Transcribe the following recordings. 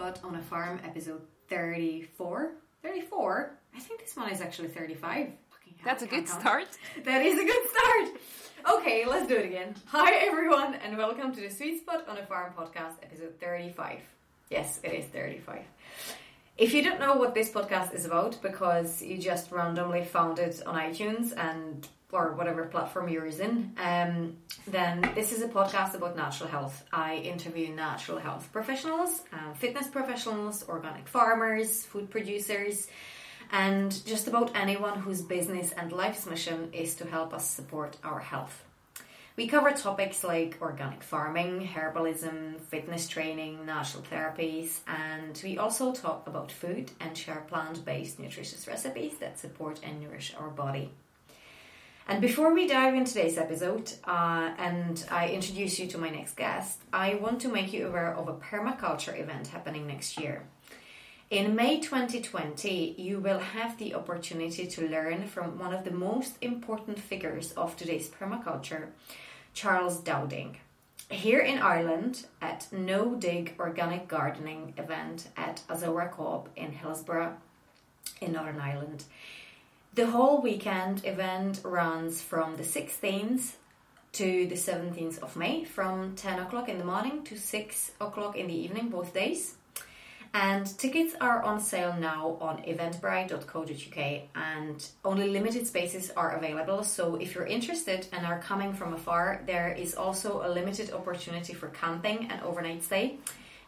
Spud on a Farm, episode 34. 34? I think this one is actually 35. Hell, That's a good count. start. That is a good start. Okay, let's do it again. Hi, everyone, and welcome to the Sweet Spud on a Farm podcast, episode 35. Yes, it is 35. If you don't know what this podcast is about because you just randomly found it on iTunes and or whatever platform you're using, um, then this is a podcast about natural health. I interview natural health professionals, uh, fitness professionals, organic farmers, food producers, and just about anyone whose business and life's mission is to help us support our health. We cover topics like organic farming, herbalism, fitness training, natural therapies, and we also talk about food and share plant based nutritious recipes that support and nourish our body. And before we dive into today's episode uh, and I introduce you to my next guest, I want to make you aware of a permaculture event happening next year. In May 2020, you will have the opportunity to learn from one of the most important figures of today's permaculture, Charles Dowding. Here in Ireland, at No Dig Organic Gardening event at Azora Co-op in Hillsborough in Northern Ireland. The whole weekend event runs from the 16th to the 17th of May from 10 o'clock in the morning to 6 o'clock in the evening, both days. And tickets are on sale now on eventbrite.co.uk and only limited spaces are available. So if you're interested and are coming from afar, there is also a limited opportunity for camping and overnight stay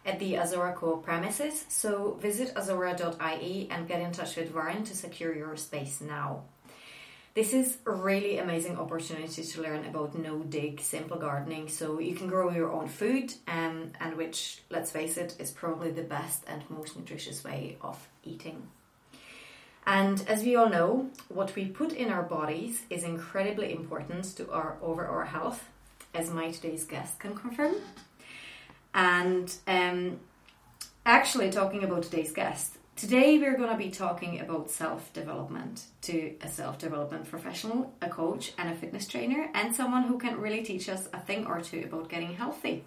at the Azora Core premises. So visit azora.ie and get in touch with Warren to secure your space now. This is a really amazing opportunity to learn about no dig simple gardening so you can grow your own food um, and which let's face it is probably the best and most nutritious way of eating. And as we all know, what we put in our bodies is incredibly important to our over our health, as my today's guest can confirm. And um, actually, talking about today's guest, today we're going to be talking about self development to a self development professional, a coach, and a fitness trainer, and someone who can really teach us a thing or two about getting healthy.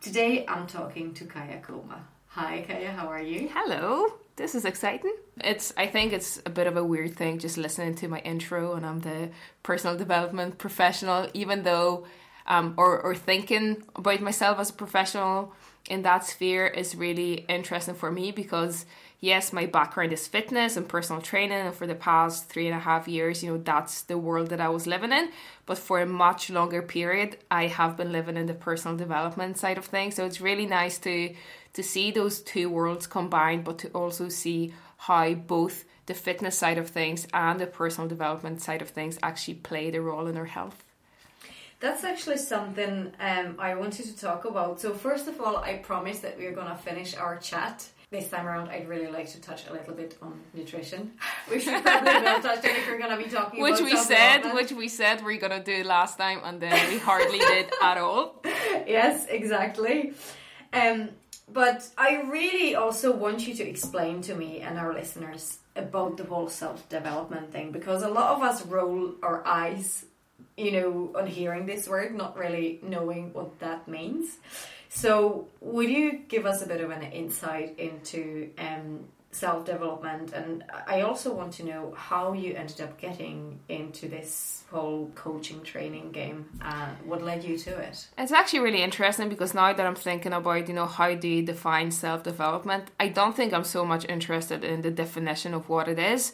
Today I'm talking to Kaja Choma. Hi, Kaja, how are you? Hello. This is exciting. It's I think it's a bit of a weird thing just listening to my intro and I'm the personal development professional even though um or or thinking about myself as a professional in that sphere is really interesting for me because yes, my background is fitness and personal training, and for the past three and a half years, you know, that's the world that I was living in. But for a much longer period, I have been living in the personal development side of things. So it's really nice to to see those two worlds combined, but to also see how both the fitness side of things and the personal development side of things actually play the role in our health. That's actually something um, I wanted to talk about. So, first of all, I promise that we're going to finish our chat. This time around, I'd really like to touch a little bit on nutrition. We should probably not touch it if we're going to be talking Which we said, which we said we're gonna do last time, and then we hardly did at all. yes, exactly. Um, but I really also want you to explain to me and our listeners about the whole self development thing because a lot of us roll our eyes, you know, on hearing this word, not really knowing what that means. So, would you give us a bit of an insight into um, self development? And I also want to know how you ended up getting into this whole coaching training game. Uh, what led you to it? It's actually really interesting because now that I'm thinking about, you know, how do you define self development, I don't think I'm so much interested in the definition of what it is.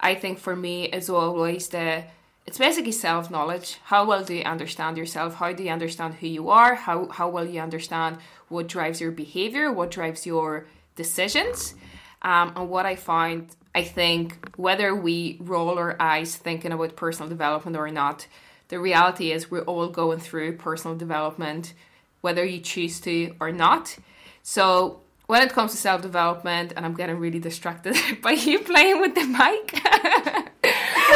I think for me, it's always the it's basically self knowledge. How well do you understand yourself? How do you understand who you are? How how well you understand what drives your behavior? What drives your decisions? Um, and what I find, I think, whether we roll our eyes thinking about personal development or not, the reality is we're all going through personal development, whether you choose to or not. So when it comes to self development, and I'm getting really distracted by you playing with the mic.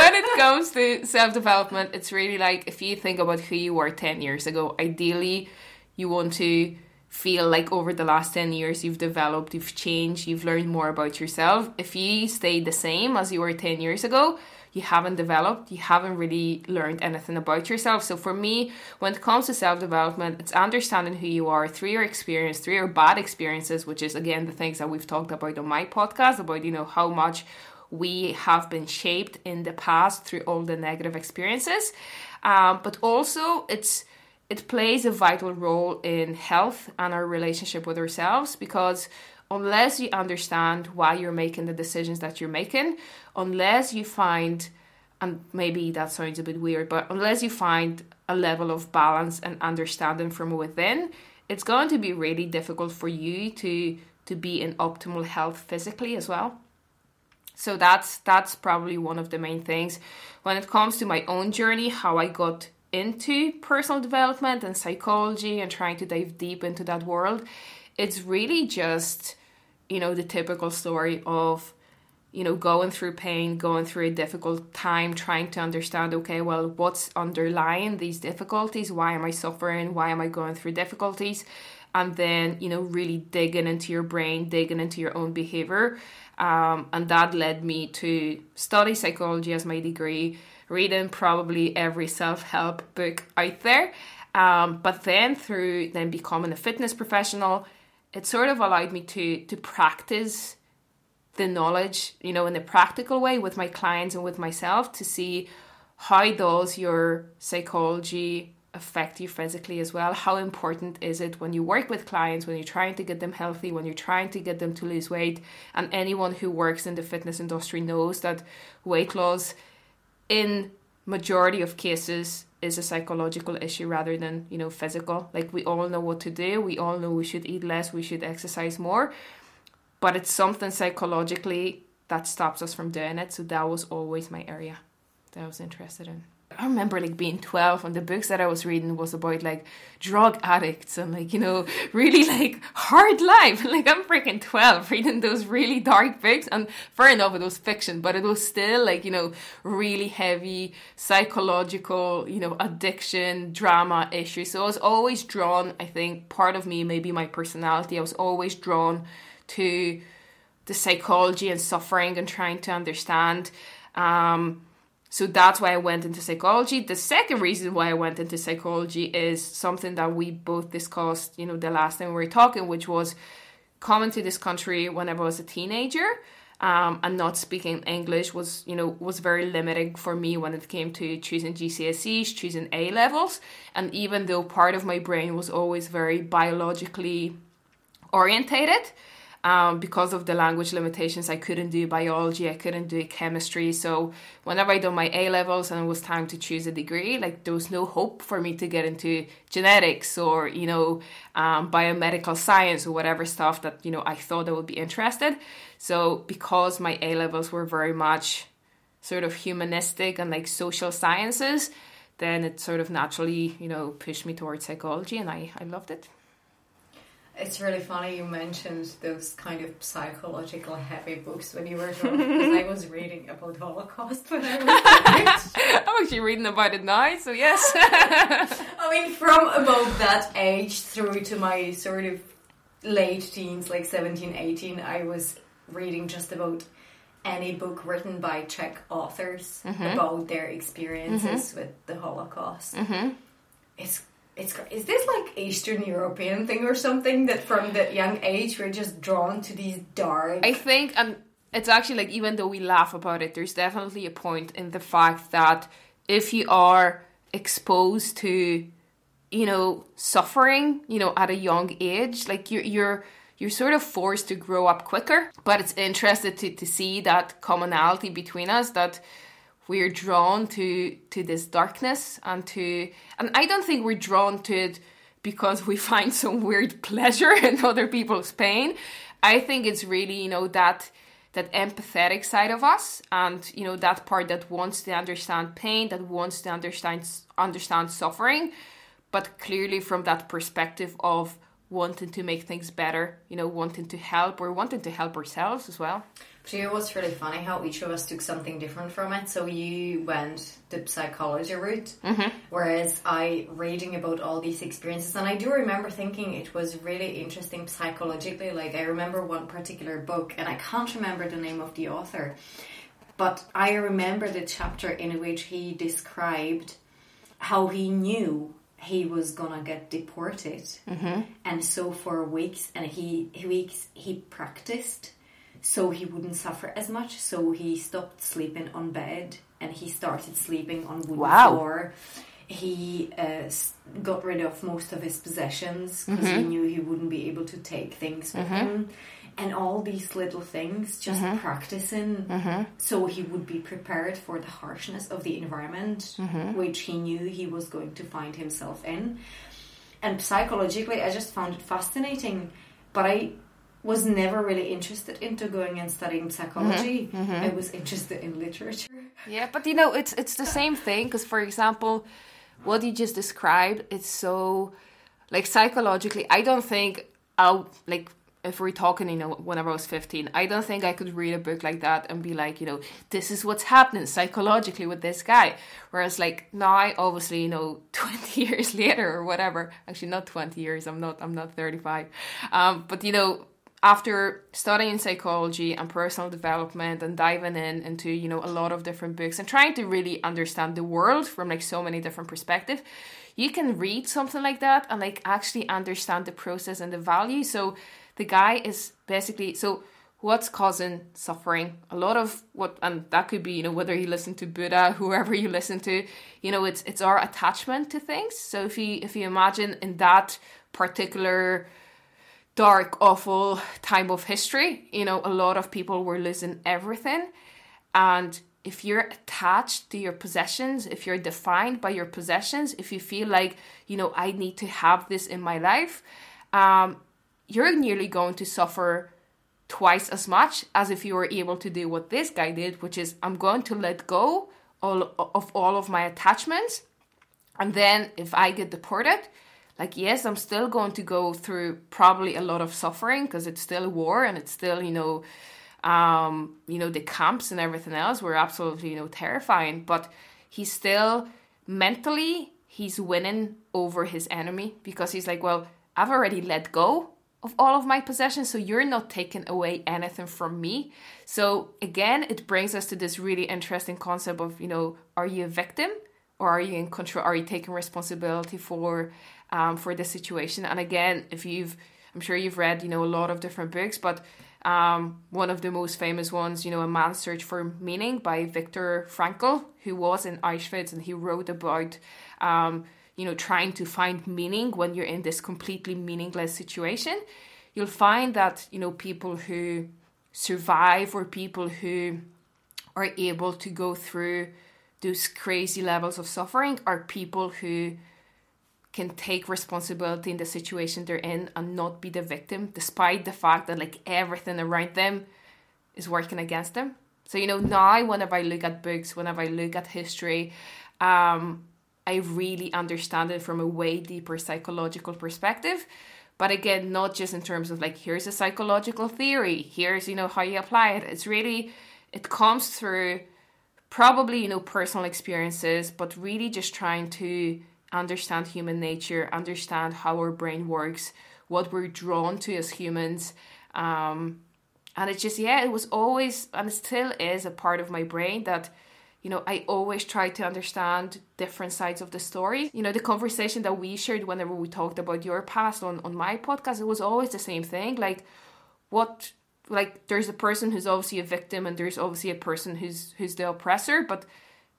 when it comes to self development, it's really like if you think about who you were 10 years ago, ideally you want to feel like over the last 10 years you've developed, you've changed, you've learned more about yourself. If you stay the same as you were 10 years ago, you haven't developed, you haven't really learned anything about yourself. So for me, when it comes to self development, it's understanding who you are through your experience, through your bad experiences, which is again the things that we've talked about on my podcast about, you know, how much we have been shaped in the past through all the negative experiences. Um, but also it's it plays a vital role in health and our relationship with ourselves because unless you understand why you're making the decisions that you're making, unless you find, and maybe that sounds a bit weird, but unless you find a level of balance and understanding from within, it's going to be really difficult for you to to be in optimal health physically as well. So that's that's probably one of the main things. When it comes to my own journey, how I got into personal development and psychology and trying to dive deep into that world it's really just you know the typical story of you know going through pain going through a difficult time trying to understand okay well what's underlying these difficulties? Why am i suffering? Why am i going through difficulties and then you know really digging into your brain digging into your own behavior. Um, and that led me to study psychology as my degree reading probably every self-help book out there. Um, but then through then becoming a fitness professional it sort of allowed me to to practice the knowledge, you know, in a practical way with my clients and with myself to see how does your psychology affect you physically as well? How important is it when you work with clients, when you're trying to get them healthy, when you're trying to get them to lose weight? And anyone who works in the fitness industry knows that weight loss in majority of cases is a psychological issue rather than you know physical. Like we all know what to do. We all know we should eat less. We should exercise more. But it's something psychologically that stops us from doing it. So that was always my area that i was interested in I remember like being 12 and the books that I was reading was about like drug addicts and like, you know, really like hard life. Like I'm freaking 12 reading those really dark books and fair enough it was fiction, but it was still like, you know, really heavy psychological, you know, addiction, drama issues. So I was always drawn, I think part of me, maybe my personality, I was always drawn to the psychology and suffering and trying to understand um so that's why I went into psychology. The second reason why I went into psychology is something that we both discussed, you know, the last time we were talking, which was coming to this country when I was a teenager. Um, and not speaking English was, you know, was very limiting for me when it came to choosing GCSEs, choosing A levels. And even though part of my brain was always very biologically orientated, um, because of the language limitations, I couldn't do biology, I couldn't do chemistry. So whenever I done my A levels and it was time to choose a degree, like there was no hope for me to get into genetics or you know um, biomedical science or whatever stuff that you know I thought I would be interested. So because my A levels were very much sort of humanistic and like social sciences, then it sort of naturally you know pushed me towards psychology, and I I loved it. It's really funny you mentioned those kind of psychological heavy books when you were drunk because I was reading about Holocaust when I was I'm actually reading about it now, so yes. I mean, from about that age through to my sort of late teens, like 17, 18, I was reading just about any book written by Czech authors mm-hmm. about their experiences mm-hmm. with the Holocaust. Mm-hmm. It's it's is this like Eastern European thing or something that from the young age we're just drawn to these dark? I think, and it's actually like even though we laugh about it, there's definitely a point in the fact that if you are exposed to, you know, suffering, you know, at a young age, like you're you're you're sort of forced to grow up quicker. But it's interesting to, to see that commonality between us that we're drawn to to this darkness and to and I don't think we're drawn to it because we find some weird pleasure in other people's pain. I think it's really, you know, that that empathetic side of us and you know that part that wants to understand pain that wants to understand understand suffering but clearly from that perspective of wanting to make things better you know wanting to help or wanting to help ourselves as well so it was really funny how each of us took something different from it. So you went the psychology route, mm-hmm. whereas I reading about all these experiences, and I do remember thinking it was really interesting psychologically. Like I remember one particular book, and I can't remember the name of the author, but I remember the chapter in which he described how he knew he was gonna get deported, mm-hmm. and so for weeks and he weeks he practiced so he wouldn't suffer as much. So he stopped sleeping on bed and he started sleeping on wooden Wow. floor. He uh, got rid of most of his possessions because Mm-hmm. he knew he wouldn't be able to take things with him. And all these little things, just Mm-hmm. practicing, so he would be prepared for the harshness of the environment, Mm-hmm. which he knew he was going to find himself in. And psychologically, I just found it fascinating. But I was never really interested into going and studying psychology. I was interested in literature. Yeah, but you know, it's it's the same thing because, for example, what you just described, it's so like psychologically. I don't think I'll like if we're talking, you know, whenever I was fifteen, I don't think I could read a book like that and be like, you know, this is what's happening psychologically with this guy. Whereas, like now, obviously, you know, twenty years later or whatever. Actually, not twenty years. I'm not. I'm not thirty-five. Um, but you know after studying psychology and personal development and diving in into you know a lot of different books and trying to really understand the world from like so many different perspectives you can read something like that and like actually understand the process and the value. So the guy is basically so what's causing suffering? A lot of what and that could be you know whether you listen to buddha whoever you listen to you know it's it's our attachment to things. So if you if you imagine in that particular dark, awful time of history. You know, a lot of people were losing everything. And if you're attached to your possessions, if you're defined by your possessions, if you feel like, you know, I need to have this in my life, um, you're nearly going to suffer twice as much as if you were able to do what this guy did, which is I'm going to let go all, of all of my attachments. And then if I get deported, like yes i'm still going to go through probably a lot of suffering because it's still war and it's still you know um you know the camps and everything else were absolutely you know terrifying but he's still mentally he's winning over his enemy because he's like well i've already let go of all of my possessions so you're not taking away anything from me. So again it brings us to this really interesting concept of you know are you a victim or are you in control are you taking responsibility for um, for the situation? And again if you've i'm sure you've read you know a lot of different books but um, one of the most famous ones you know a man's search for meaning by viktor frankl who was in auschwitz and he wrote about um, you know trying to find meaning when you're in this completely meaningless situation. You'll find that you know people who survive or people who are able to go through those crazy levels of suffering are people who can take responsibility in the situation they're in and not be the victim despite the fact that like everything around them is working against them. So you know now whenever i look at books whenever i look at history um, i really understand it from a way deeper psychological perspective. But again not just in terms of like here's a psychological theory here's you know how you apply it. It's really it comes through probably you know personal experiences but really just trying to understand human nature understand how our brain works what we're drawn to as humans um, and it's just yeah it was always and it still is a part of my brain that you know i always try to understand different sides of the story. You know the conversation that we shared whenever we talked about your past on, on my podcast it was always the same thing like what like there's a person who's obviously a victim and there's obviously a person who's who's the oppressor but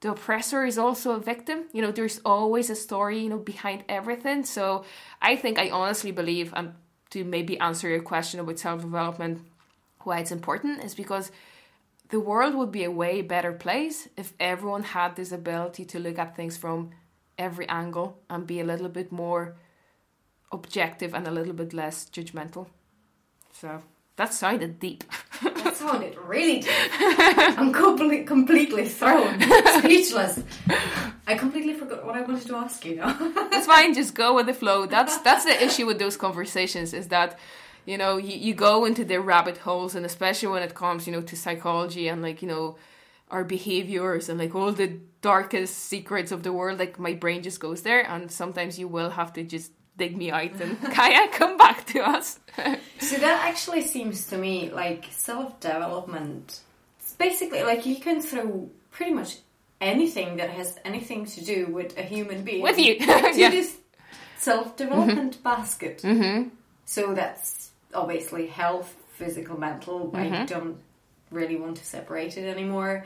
the oppressor is also a victim. You know there's always a story you know behind everything. So i think i honestly believe and to maybe answer your question about self-development why it's important is because the world would be a way better place if everyone had this ability to look at things from every angle and be a little bit more objective and a little bit less judgmental. So that sounded deep. That sounded really deep. I'm completely, completely thrown, speechless. I completely forgot what I wanted to ask you now. That's fine. Just go with the flow. That's that's the issue with those conversations is that you know you, you go into the rabbit holes and especially when it comes you know to psychology and like you know our behaviors and like all the darkest secrets of the world like my brain just goes there and sometimes you will have to just dig me out and Kaja come back to us so that actually seems to me like self development It's basically like you can throw pretty much anything that has anything to do with a human being With you. into Yeah. this self-development basket. Mm-hmm. So that's obviously health, physical, mental. I Mm-hmm. don't really want to separate it anymore.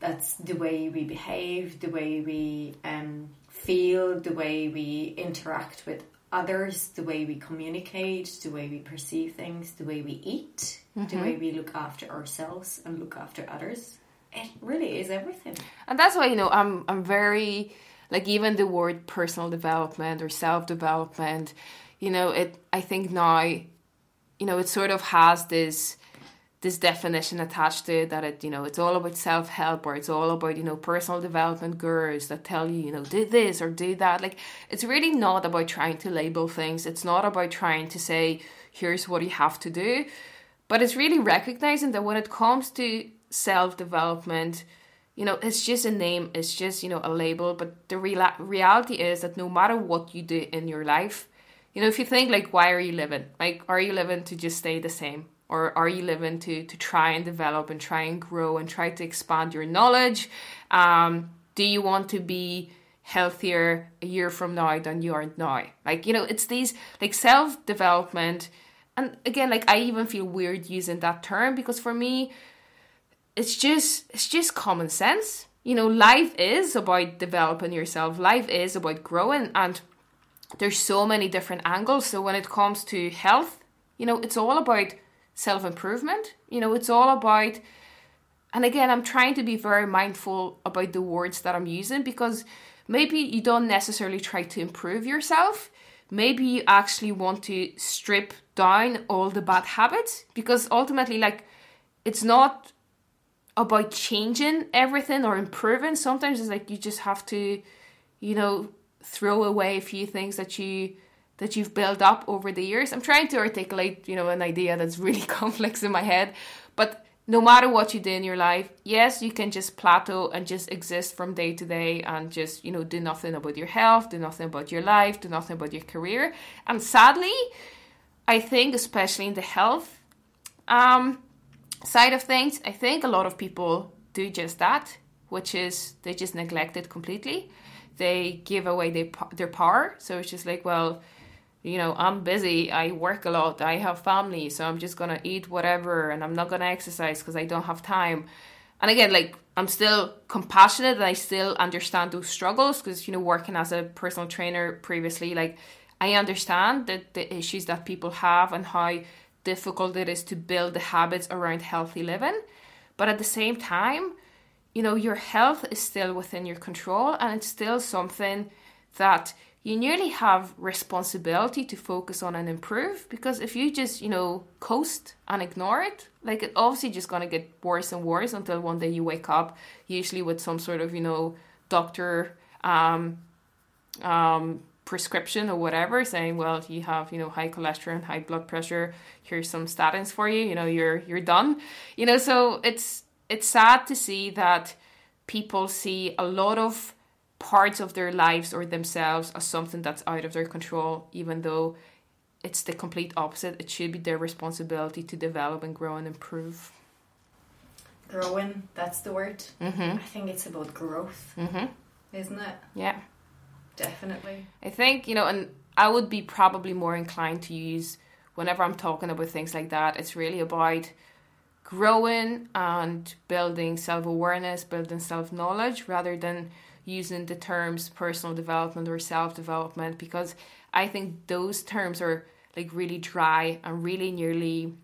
That's the way we behave, the way we um, feel, the way we interact with others, the way we communicate, the way we perceive things, the way we eat, the Mm-hmm. way we look after ourselves and look after others. It really is everything. And that's why you know I'm I'm very like even the word personal development or self development, you know, it I think now, you know, it sort of has this this definition attached to it that it you know it's all about self help or it's all about you know personal development gurus that tell you you know do this or do that. Like it's really not about trying to label things. It's not about trying to say here's what you have to do, but it's really recognizing that when it comes to self development you know it's just a name it's just you know a label but the real- reality is that no matter what you do in your life you know if you think like why are you living like are you living to just stay the same or are you living to to try and develop and try and grow and try to expand your knowledge? Um do you want to be healthier a year from now than you are now? Like you know it's these like self development and again like i even feel weird using that term because for me it's just it's just common sense. You know life is about developing yourself. Life is about growing and there's so many different angles. So when it comes to health you know it's all about self improvement you know it's all about and again i'm trying to be very mindful about the words that i'm using because maybe you don't necessarily try to improve yourself. Maybe you actually want to strip down all the bad habits because ultimately like it's not about changing everything or improving. Sometimes it's like you just have to you know throw away a few things that you that you've built up over the years i'm trying to articulate you know an idea that's really complex in my head but no matter what you do in your life yes you can just plateau and just exist from day to day and just you know do nothing about your health do nothing about your life do nothing about your career and sadly i think especially in the health um side of things, I think a lot of people do just that, which is they just neglect it completely. They give away their, their power. So it's just like, well, you know, I'm busy, I work a lot, I have family, so I'm just gonna eat whatever and I'm not gonna exercise because I don't have time. And again, like, I'm still compassionate and I still understand those struggles because, you know, working as a personal trainer previously, like, I understand that the issues that people have and how difficult it is to build the habits around healthy living. But at the same time, you know, your health is still within your control and it's still something that you nearly have responsibility to focus on and improve because if you just, you know, coast and ignore it, like it obviously just gonna get worse and worse until one day you wake up, usually with some sort of, you know, doctor um um prescription or whatever saying well you have you know high cholesterol and high blood pressure. Here's some statins for you. You know you're you're done. You know so it's it's sad to see that people see a lot of parts of their lives or themselves as something that's out of their control even though it's the complete opposite it should be their responsibility to develop and grow and improve Growing, that's the word. mm-hmm. I think it's about growth, Mm-hmm. isn't it? yeah Definitely. I think, you know, and I would be probably more inclined to use whenever I'm talking about things like that, it's really about growing and building self awareness, building self knowledge rather than using the terms personal development or self development because I think those terms are like really dry and really nearly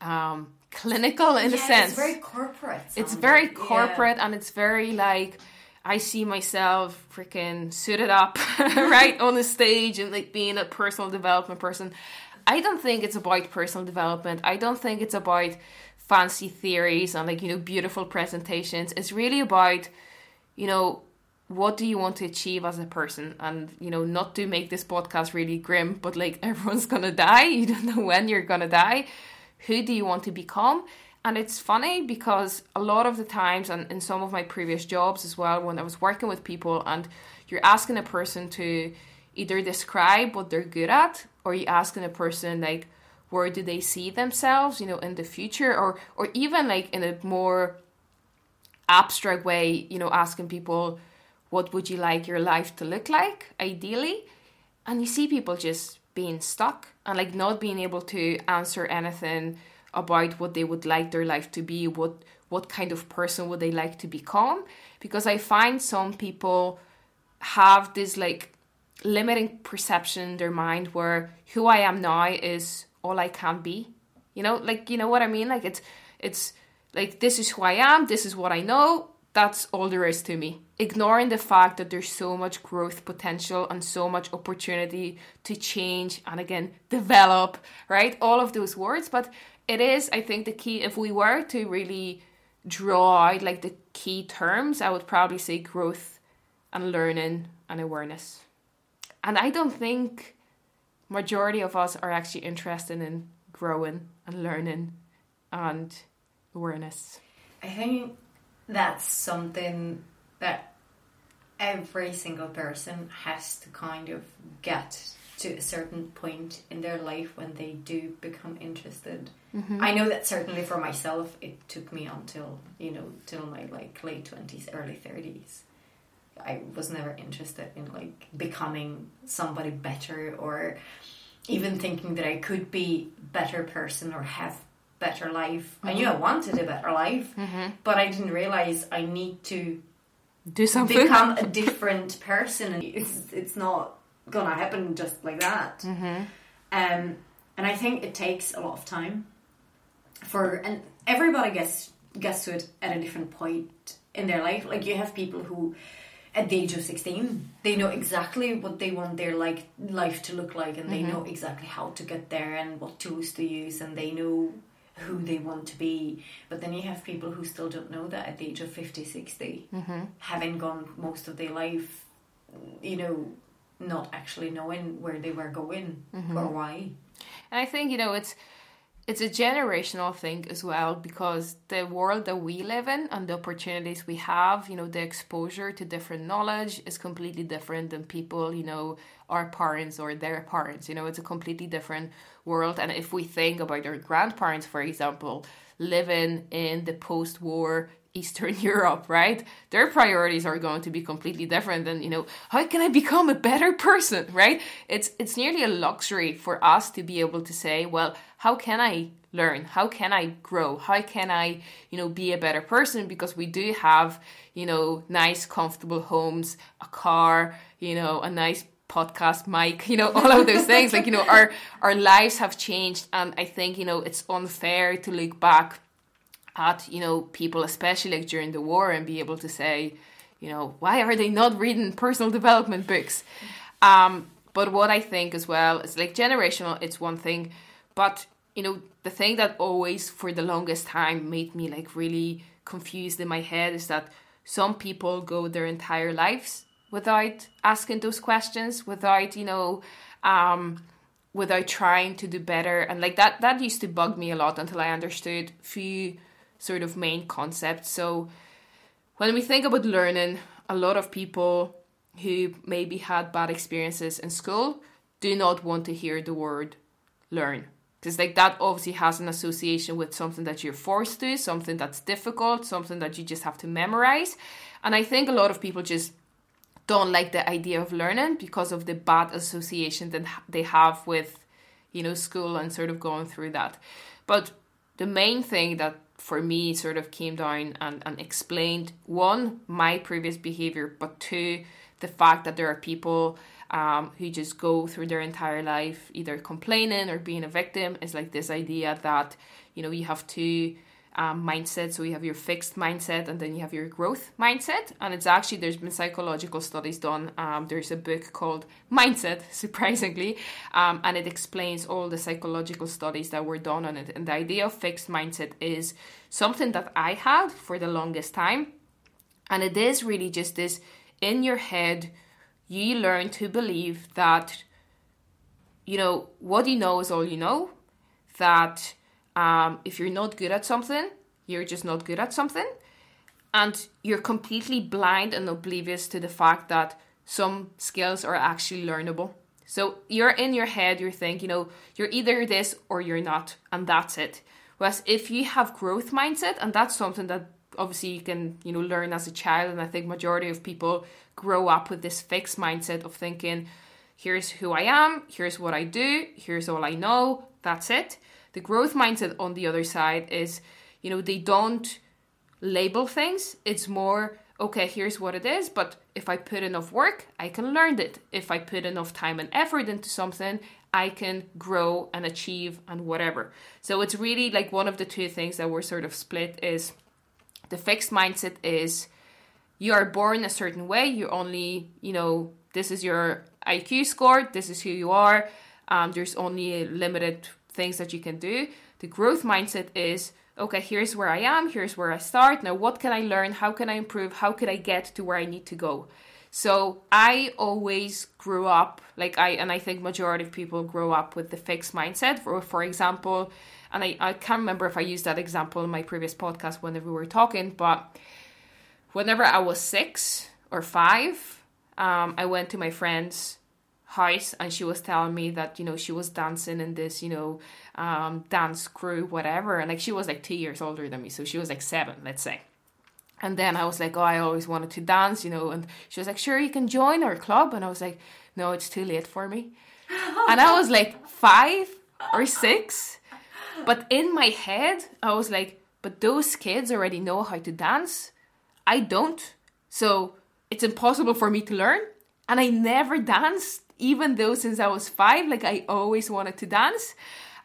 um, clinical in a sense It's very corporate. it's very Yeah. corporate and it's very like I see myself freaking suited up right on the stage and like being a personal development person. I don't think it's about personal development. I don't think it's about fancy theories and like you know beautiful presentations. It's really about you know what do you want to achieve as a person? And you know not to make this podcast really grim but like everyone's gonna die. You don't know when you're gonna die. Who do you want to become? And it's funny because a lot of the times and in some of my previous jobs as well when i was working with people and you're asking a person to either describe what they're good at or you're asking a person like where do they see themselves you know in the future or or even like in a more abstract way you know asking people what would you like your life to look like ideally? And you see people just being stuck and like not being able to answer anything about what they would like their life to be what what kind of person would they like to become? Because i find some people have this like limiting perception in their mind where who i am now is all i can be. You know like you know what i mean? Like it's it's like this is who i am this is what i know that's all there is to me. Ignoring the fact that there's so much growth potential and so much opportunity to change and again develop, right? All of those words. But it is, I think, the key. If we were to really draw out like the key terms, I would probably say growth and learning and awareness. And I don't think majority of us are actually interested in growing and learning and awareness. I think that's something that every single person has to kind of get to a certain point in their life when they do become interested. Mm-hmm. I know that certainly for myself, it took me until you know till my like late twenties, early thirties. I was never interested in like becoming somebody better or even thinking that I could be better person or have better life. Mm-hmm. I knew I wanted a better life, mm-hmm. but I didn't realize I need to do something, become a different person, and it's it's not gonna happen just like that. Mm-hmm. Um, and I think it takes a lot of time for, and everybody gets gets to it at a different point in their life. Like you have people who at the age of 16 they know exactly what they want their like life to look like and they mm-hmm. know exactly how to get there and what tools to use and they know who they want to be. But then you have people who still don't know that at the age of 50, 60, mm-hmm. having gone most of their life, you know, not actually knowing where they were going mm-hmm. or why. And I think, you know, it's it's a generational thing as well because the world that we live in and the opportunities we have, you know, the exposure to different knowledge is completely different than people, you know, our parents or their parents. You know, it's a completely different world. And if we think about our grandparents, for example, living in the post war Eastern Europe, right? Their priorities are going to be completely different than, you know, how can I become a better person, right? It's it's nearly a luxury for us to be able to say, well, how can I learn? How can I grow? How can I, you know, be a better person because we do have, you know, nice comfortable homes, a car, you know, a nice podcast mic you know all of those things. Like you know our our lives have changed and i think you know it's unfair to look back at you know people especially like during the war and be able to say you know why are they not reading personal development books? Um, but what i think as well is like generational it's one thing but you know the thing that always for the longest time made me like really confused in my head is that some people go their entire lives without asking those questions without you know um, without trying to do better. And like that that used to bug me a lot until i understood few sort of main concepts. So when we think about learning, a lot of people who maybe had bad experiences in school do not want to hear the word learn. Because like that obviously has an association with something that you're forced to something that's difficult something that you just have to memorize. And i think a lot of people just don't like the idea of learning because of the bad association that they have with you know school and sort of going through that. But the main thing that for me sort of came down and, and explained one my previous behavior but two the fact that there are people um, who just go through their entire life either complaining or being a victim is like this idea that you know you have to um, mindset. So you have your fixed mindset and then you have your growth mindset. And it's actually, there's been psychological studies done. Um, there's a book called Mindset, surprisingly, um, and it explains all the psychological studies that were done on it. And the idea of fixed mindset is something that I had for the longest time. And it is really just this in your head, you learn to believe that, you know, what you know is all you know, that um, if you're not good at something, you're just not good at something. And you're completely blind and oblivious to the fact that some skills are actually learnable. So you're in your head, you're think, you know, you're either this or you're not, and that's it. Whereas if you have growth mindset, and that's something that obviously you can, you know, learn as a child, and I think majority of people grow up with this fixed mindset of thinking, here's who I am, here's what I do, here's all I know, that's it. The growth mindset on the other side is, you know, they don't label things. It's more, okay, here's what it is, but if I put enough work, I can learn it. If I put enough time and effort into something, I can grow and achieve and whatever. So it's really like one of the two things that we're sort of split is the fixed mindset is you are born a certain way, you only, you know, this is your IQ score, this is who you are, um, there's only a limited things that you can do. The growth mindset is okay, here's where I am, here's where I start. Now, what can I learn? How can I improve? How could I get to where I need to go? So I always grew up like I and I think majority of people grow up with the fixed mindset. For for example, and I, I can't remember if I used that example in my previous podcast whenever we were talking, but whenever I was six or five, um, I went to my friend's house and she was telling me that you know she was dancing in this you know um, dance crew whatever and like she was like two years older than me so she was like seven let's say and then I was like, oh, I always wanted to dance, you know. And she was like, sure, you can join our club. And I was like, no, it's too late for me. and I was like five or six. But in my head, I was like, but those kids already know how to dance. I don't. So it's impossible for me to learn. And I never danced, even though since I was five, like I always wanted to dance.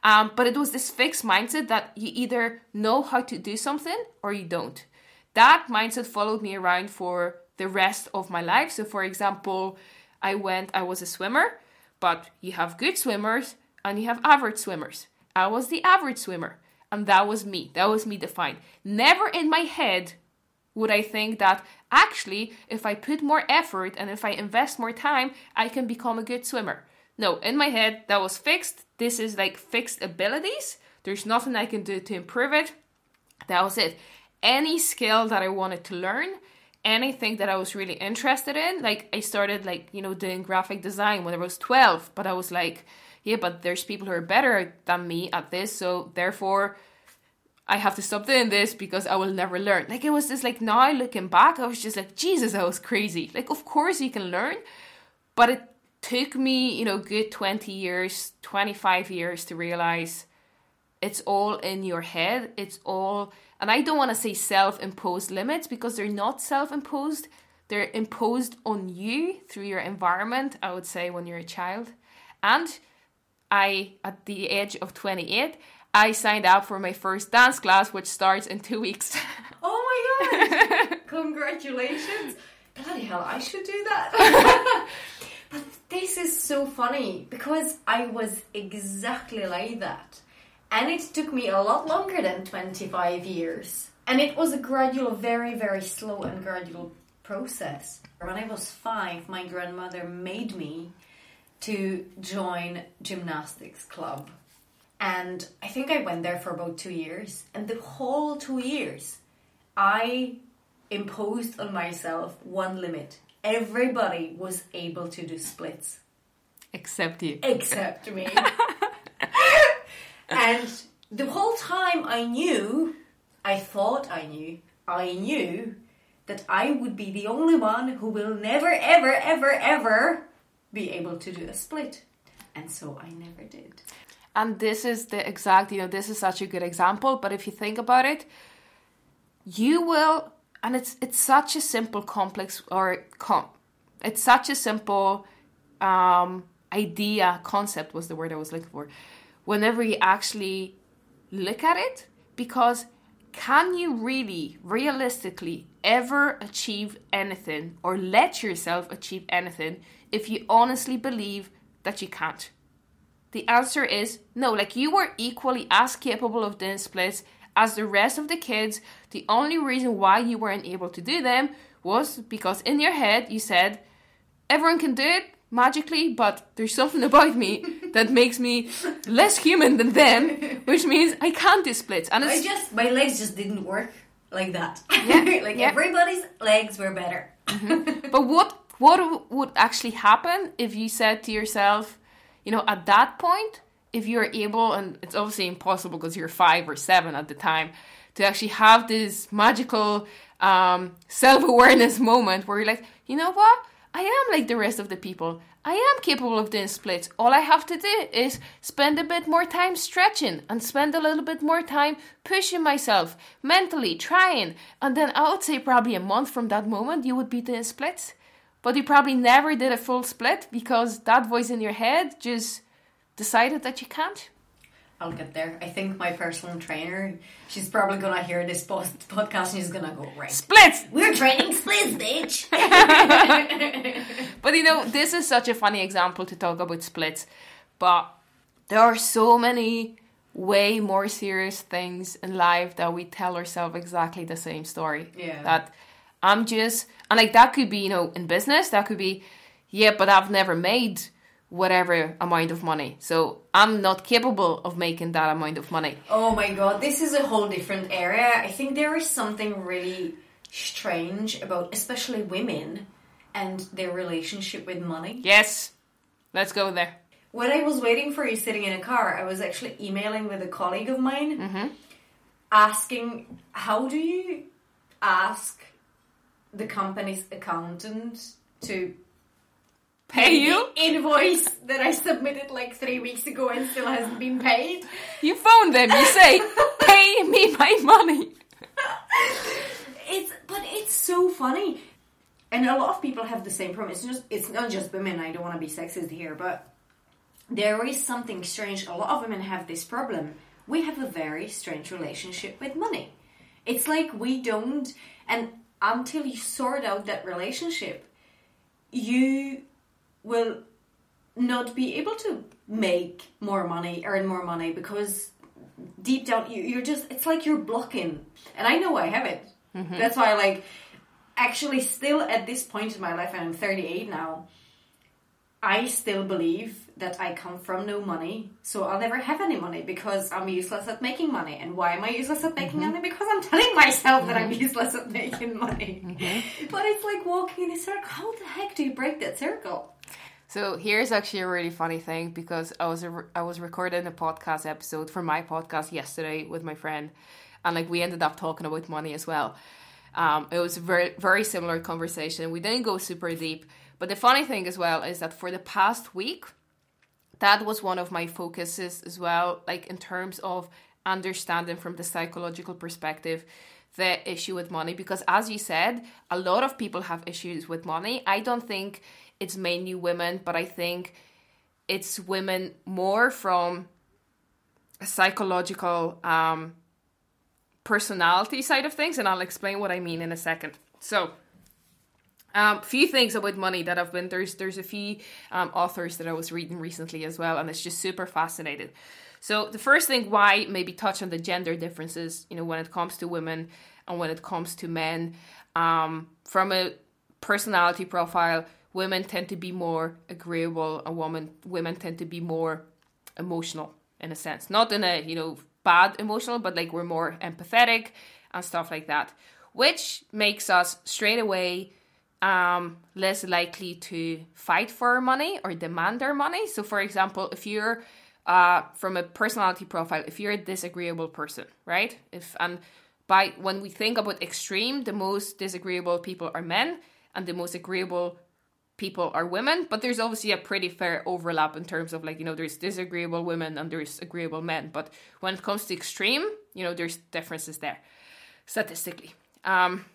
Um, but it was this fixed mindset that you either know how to do something or you don't that mindset followed me around for the rest of my life. So, for example, I went, I was a swimmer, but you have good swimmers and you have average swimmers. I was the average swimmer, and that was me. That was me defined. Never in my head would I think that actually, if I put more effort and if I invest more time, I can become a good swimmer. No, in my head, that was fixed. This is like fixed abilities. There's nothing I can do to improve it. That was it any skill that I wanted to learn, anything that I was really interested in. Like I started like, you know, doing graphic design when I was 12, but I was like, yeah, but there's people who are better than me at this, so therefore I have to stop doing this because I will never learn. Like it was just like now looking back, I was just like, Jesus, I was crazy. Like of course you can learn, but it took me, you know, good 20 years, 25 years to realize it's all in your head. It's all and I don't want to say self imposed limits because they're not self imposed, they're imposed on you through your environment, I would say, when you're a child. And I, at the age of 28, I signed up for my first dance class, which starts in two weeks. Oh my god! Congratulations! Bloody hell, I should do that. but this is so funny because I was exactly like that. And it took me a lot longer than 25 years. And it was a gradual, very, very slow and gradual process. When I was five, my grandmother made me to join gymnastics club. And I think I went there for about two years. And the whole two years, I imposed on myself one limit. Everybody was able to do splits. Except you. Except me. and the whole time I knew, I thought I knew, I knew that I would be the only one who will never, ever, ever, ever be able to do a split. And so I never did. And this is the exact, you know, this is such a good example. But if you think about it, you will, and it's it's such a simple, complex, or com, it's such a simple um, idea, concept was the word I was looking for whenever you actually look at it because can you really realistically ever achieve anything or let yourself achieve anything if you honestly believe that you can't? The answer is no. Like you were equally as capable of doing splits as the rest of the kids. The only reason why you weren't able to do them was because in your head you said, everyone can do it, magically, but there's something about me that makes me less human than them, which means I can't do splits. And it's I just my legs just didn't work like that. Yeah, like yeah. everybody's legs were better. Mm-hmm. But what what would actually happen if you said to yourself, you know, at that point, if you're able, and it's obviously impossible because you're five or seven at the time, to actually have this magical um, self awareness moment where you're like, you know what? I am like the rest of the people. I am capable of doing splits. All I have to do is spend a bit more time stretching and spend a little bit more time pushing myself mentally, trying. And then I would say probably a month from that moment, you would be doing splits. But you probably never did a full split because that voice in your head just decided that you can't. I'll get there. I think my personal trainer, she's probably gonna hear this podcast and she's gonna go right. Splits. We're training splits, bitch. but you know, this is such a funny example to talk about splits, but there are so many way more serious things in life that we tell ourselves exactly the same story. Yeah. That I'm just and like that could be, you know, in business, that could be, yeah, but I've never made whatever amount of money. So I'm not capable of making that amount of money. Oh my god, this is a whole different area. I think there is something really strange about especially women and their relationship with money. Yes. Let's go there. When I was waiting for you sitting in a car, I was actually emailing with a colleague of mine mm-hmm. asking how do you ask the company's accountant to Pay you? invoice that I submitted like three weeks ago and still hasn't been paid. You phone them, you say, pay me my money. It's but it's so funny, and a lot of people have the same problem. It's just it's not just women. I don't want to be sexist here, but there is something strange. A lot of women have this problem. We have a very strange relationship with money. It's like we don't, and until you sort out that relationship, you will not be able to make more money, earn more money because deep down you, you're just it's like you're blocking. And i know i have it. Mm-hmm. That's why like actually still at this point in my life and i'm 38 now i still believe that i come from no money so i'll never have any money because i'm useless at making money. And why am i useless at making mm-hmm. money? Because i'm telling myself that i'm mm-hmm. useless at making money. Mm-hmm. But it's like walking in a circle. How the heck do you break that circle? So here's actually a really funny thing because I was a, I was recording a podcast episode for my podcast yesterday with my friend, and like we ended up talking about money as well. Um, it was a very very similar conversation. We didn't go super deep, but the funny thing as well is that for the past week, that was one of my focuses as well. Like in terms of understanding from the psychological perspective the issue with money because as you said a lot of people have issues with money i don't think it's mainly women but i think it's women more from a psychological um, personality side of things and i'll explain what i mean in a second so um, few things about money that I've been there's there's a few um, authors that I was reading recently as well, and it's just super fascinating. So the first thing, why maybe touch on the gender differences, you know, when it comes to women and when it comes to men, um, from a personality profile, women tend to be more agreeable, and women women tend to be more emotional in a sense, not in a you know bad emotional, but like we're more empathetic and stuff like that, which makes us straight away um, less likely to fight for money or demand their money. So, for example, if you're uh, from a personality profile, if you're a disagreeable person, right? If and by when we think about extreme, the most disagreeable people are men, and the most agreeable people are women. But there's obviously a pretty fair overlap in terms of like you know there's disagreeable women and there's agreeable men. But when it comes to extreme, you know there's differences there statistically. Um,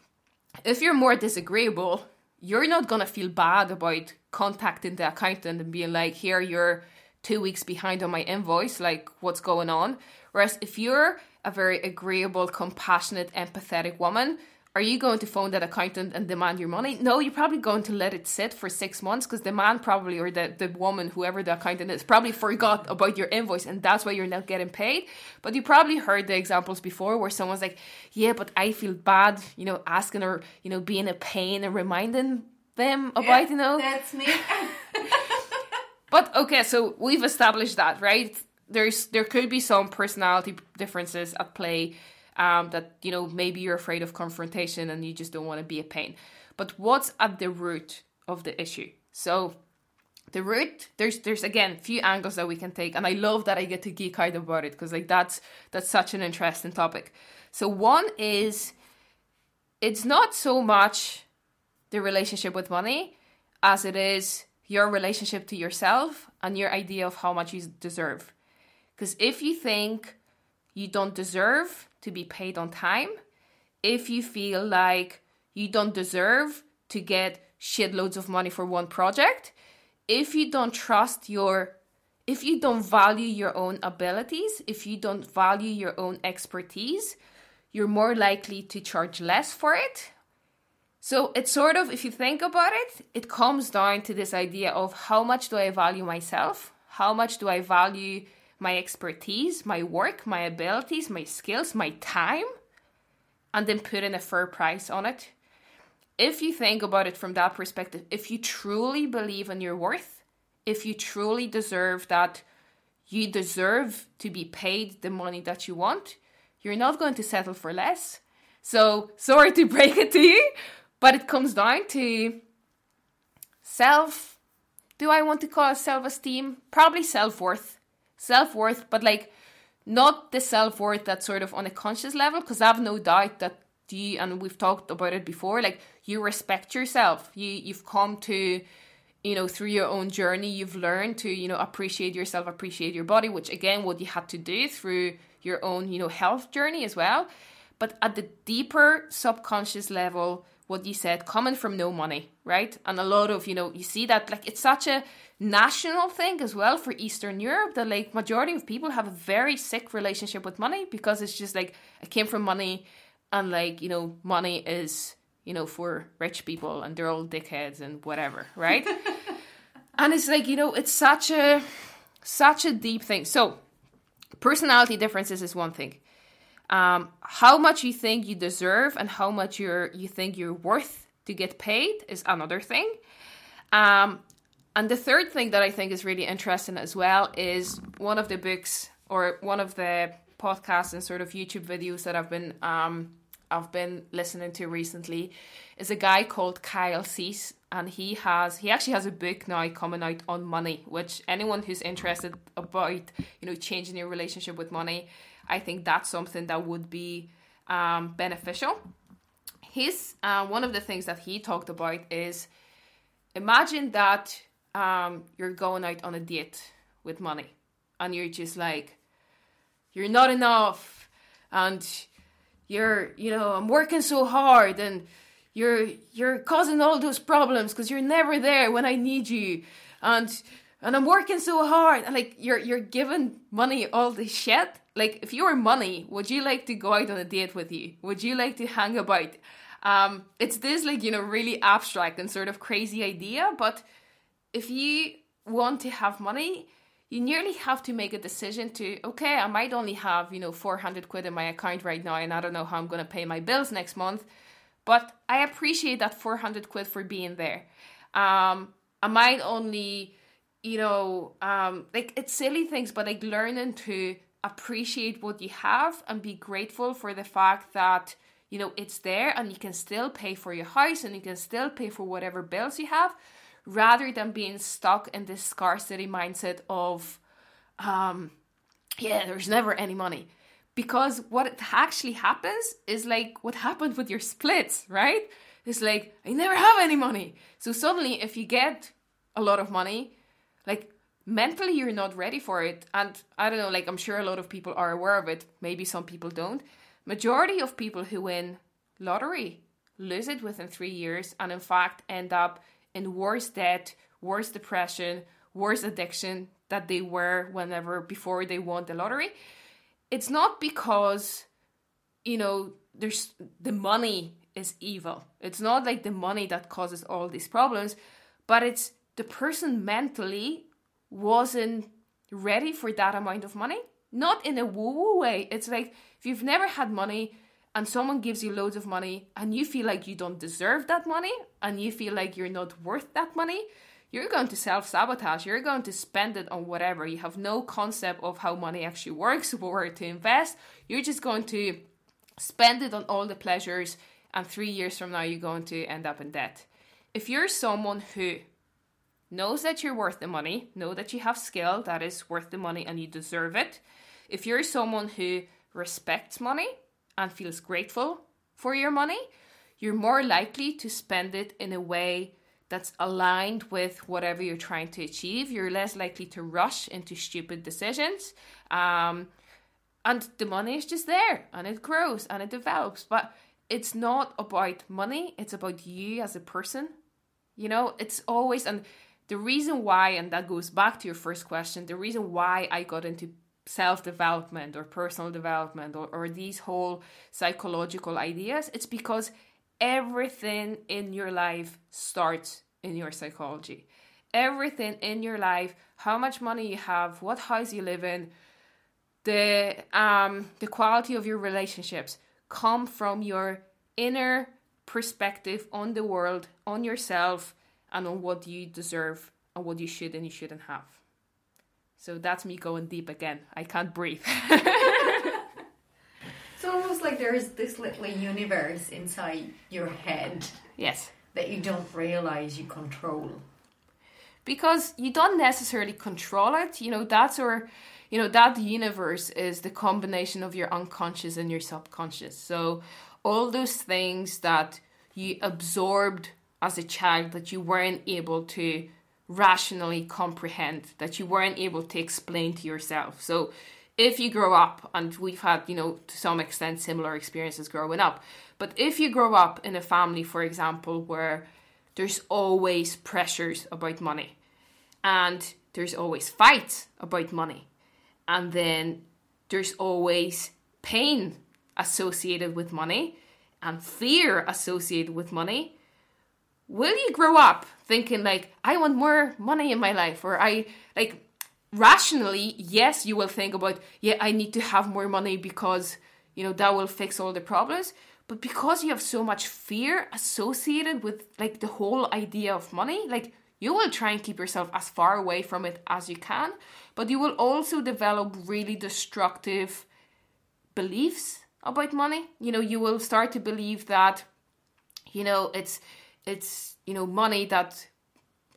if you're more disagreeable, you're not gonna feel bad about contacting the accountant and being like, here, you're two weeks behind on my invoice, like what's going on. Whereas if you're a very agreeable, compassionate, empathetic woman, are you going to phone that accountant and demand your money? No, you're probably going to let it sit for six months because the man probably or the, the woman, whoever the accountant is, probably forgot about your invoice and that's why you're not getting paid. But you probably heard the examples before where someone's like, Yeah, but I feel bad, you know, asking or, you know, being a pain and reminding them about, you know. that's me But okay, so we've established that, right? There's there could be some personality differences at play. Um, that you know maybe you're afraid of confrontation and you just don't want to be a pain. But what's at the root of the issue. So the root there's there's again few angles that we can take and i love that i get to geek out about it because like that's that's such an interesting topic so one is it's not so much the relationship with money as it is your relationship to yourself and your idea of how much you deserve because if you think you don't deserve to be paid on time if you feel like you don't deserve to get shitloads of money for one project if you don't trust your if you don't value your own abilities, if you don't value your own expertise, you're more likely to charge less for it. So it's sort of, if you think about it, it comes down to this idea of how much do I value myself? How much do I value my expertise, my work, my abilities, my skills, my time? And then put in a fair price on it if you think about it from that perspective, if you truly believe in your worth, if you truly deserve that you deserve to be paid the money that you want, you're not going to settle for less. So, sorry to break it to you, but it comes down to self. Do I want to call it self esteem? Probably self worth. Self worth, but like not the self worth that's sort of on a conscious level, because I have no doubt that you, and we've talked about it before, like you respect yourself. You you've come to you know through your own journey you've learned to you know appreciate yourself appreciate your body which again what you had to do through your own you know health journey as well but at the deeper subconscious level what you said coming from no money right and a lot of you know you see that like it's such a national thing as well for eastern europe that like majority of people have a very sick relationship with money because it's just like it came from money and like you know money is you know, for rich people and they're all dickheads and whatever, right? and it's like, you know, it's such a such a deep thing. So, personality differences is one thing. Um, how much you think you deserve and how much you're you think you're worth to get paid is another thing. Um, and the third thing that I think is really interesting as well is one of the books or one of the podcasts and sort of YouTube videos that I've been um, I've been listening to recently is a guy called Kyle Cease and he has he actually has a book now coming out on money which anyone who's interested about you know changing your relationship with money I think that's something that would be um, beneficial. His uh, one of the things that he talked about is imagine that um, you're going out on a date with money and you're just like you're not enough and you're you know i'm working so hard and you're you're causing all those problems because you're never there when i need you. And and i'm working so hard. And like you're you're giving money all this shit. Like if you were money would you like to go out on a date with you? Would you like to hang about? Um it's this like you know really abstract and sort of crazy idea. But if you want to have money you nearly have to make a decision to okay i might only have you know 400 quid in my account right now and i don't know how i'm to pay my bills next month. But i appreciate that 400 quid for being there. Um i might only you know um like it's silly things but like learning to appreciate what you have and be grateful for the fact that you know it's there and you can still pay for your house and you can still pay for whatever bills you have rather than being stuck in this scarcity mindset of, um, yeah, there's never any money. Because what actually happens is like what happened with your splits, right? It's like, I never have any money. So suddenly, if you get a lot of money, like mentally you're not ready for it. And I don't know, like I'm sure a lot of people are aware of it. Maybe some people don't. Majority of people who win lottery lose it within three years and in fact end up in worse debt, worse depression, worse addiction that they were whenever before they won the lottery. It's not because, you know, there's the money is evil. It's not like the money that causes all these problems, but it's the person mentally wasn't ready for that amount of money. Not in a woo woo way. It's like if you've never had money, and someone gives you loads of money and you feel like you don't deserve that money and you feel like you're not worth that money, you're going to self sabotage. You're going to spend it on whatever. You have no concept of how money actually works, where to invest. You're just going to spend it on all the pleasures, and three years from now, you're going to end up in debt. if you're someone who knows that you're worth the money, know that you have skill that is worth the money and you deserve it, if you're someone who respects money and feels grateful for your money, you're more likely to spend it in a way that's aligned with whatever you're trying to achieve. You're less likely to rush into stupid decisions. Um, and the money is just there and it grows and it develops. But it's not about money, it's about you as a person. You know, it's always, and the reason why, and that goes back to your first question, the reason why I got into self development or personal development or, or these whole psychological ideas, it's because everything in your life starts in your psychology. Everything in your life, how much money you have, what house you live in, the um the quality of your relationships come from your inner perspective on the world, on yourself, and on what you deserve and what you should and you shouldn't have. So that's me going deep again. I can't breathe. it's almost like there is this little universe inside your head. Yes. That you don't realize you control. Because you don't necessarily control it. You know, that's or you know, that universe is the combination of your unconscious and your subconscious. So all those things that you absorbed as a child that you weren't able to rationally comprehend, that you weren't able to explain to yourself. So if you grow up, and we've had, you know, to some extent similar experiences growing up, but if you grow up in a family, for example, where there's always pressures about money and there's always fights about money, and then there's always pain associated with money and fear associated with money, will you grow up thinking like I want more money in my life? Or I like rationally yes you will think about yeah I need to have more money because you know that will fix all the problems. But because you have so much fear associated with like the whole idea of money like you will try and keep yourself as far away from it as you can. But you will also develop really destructive beliefs about money. You know you will start to believe that you know it's it's you know money that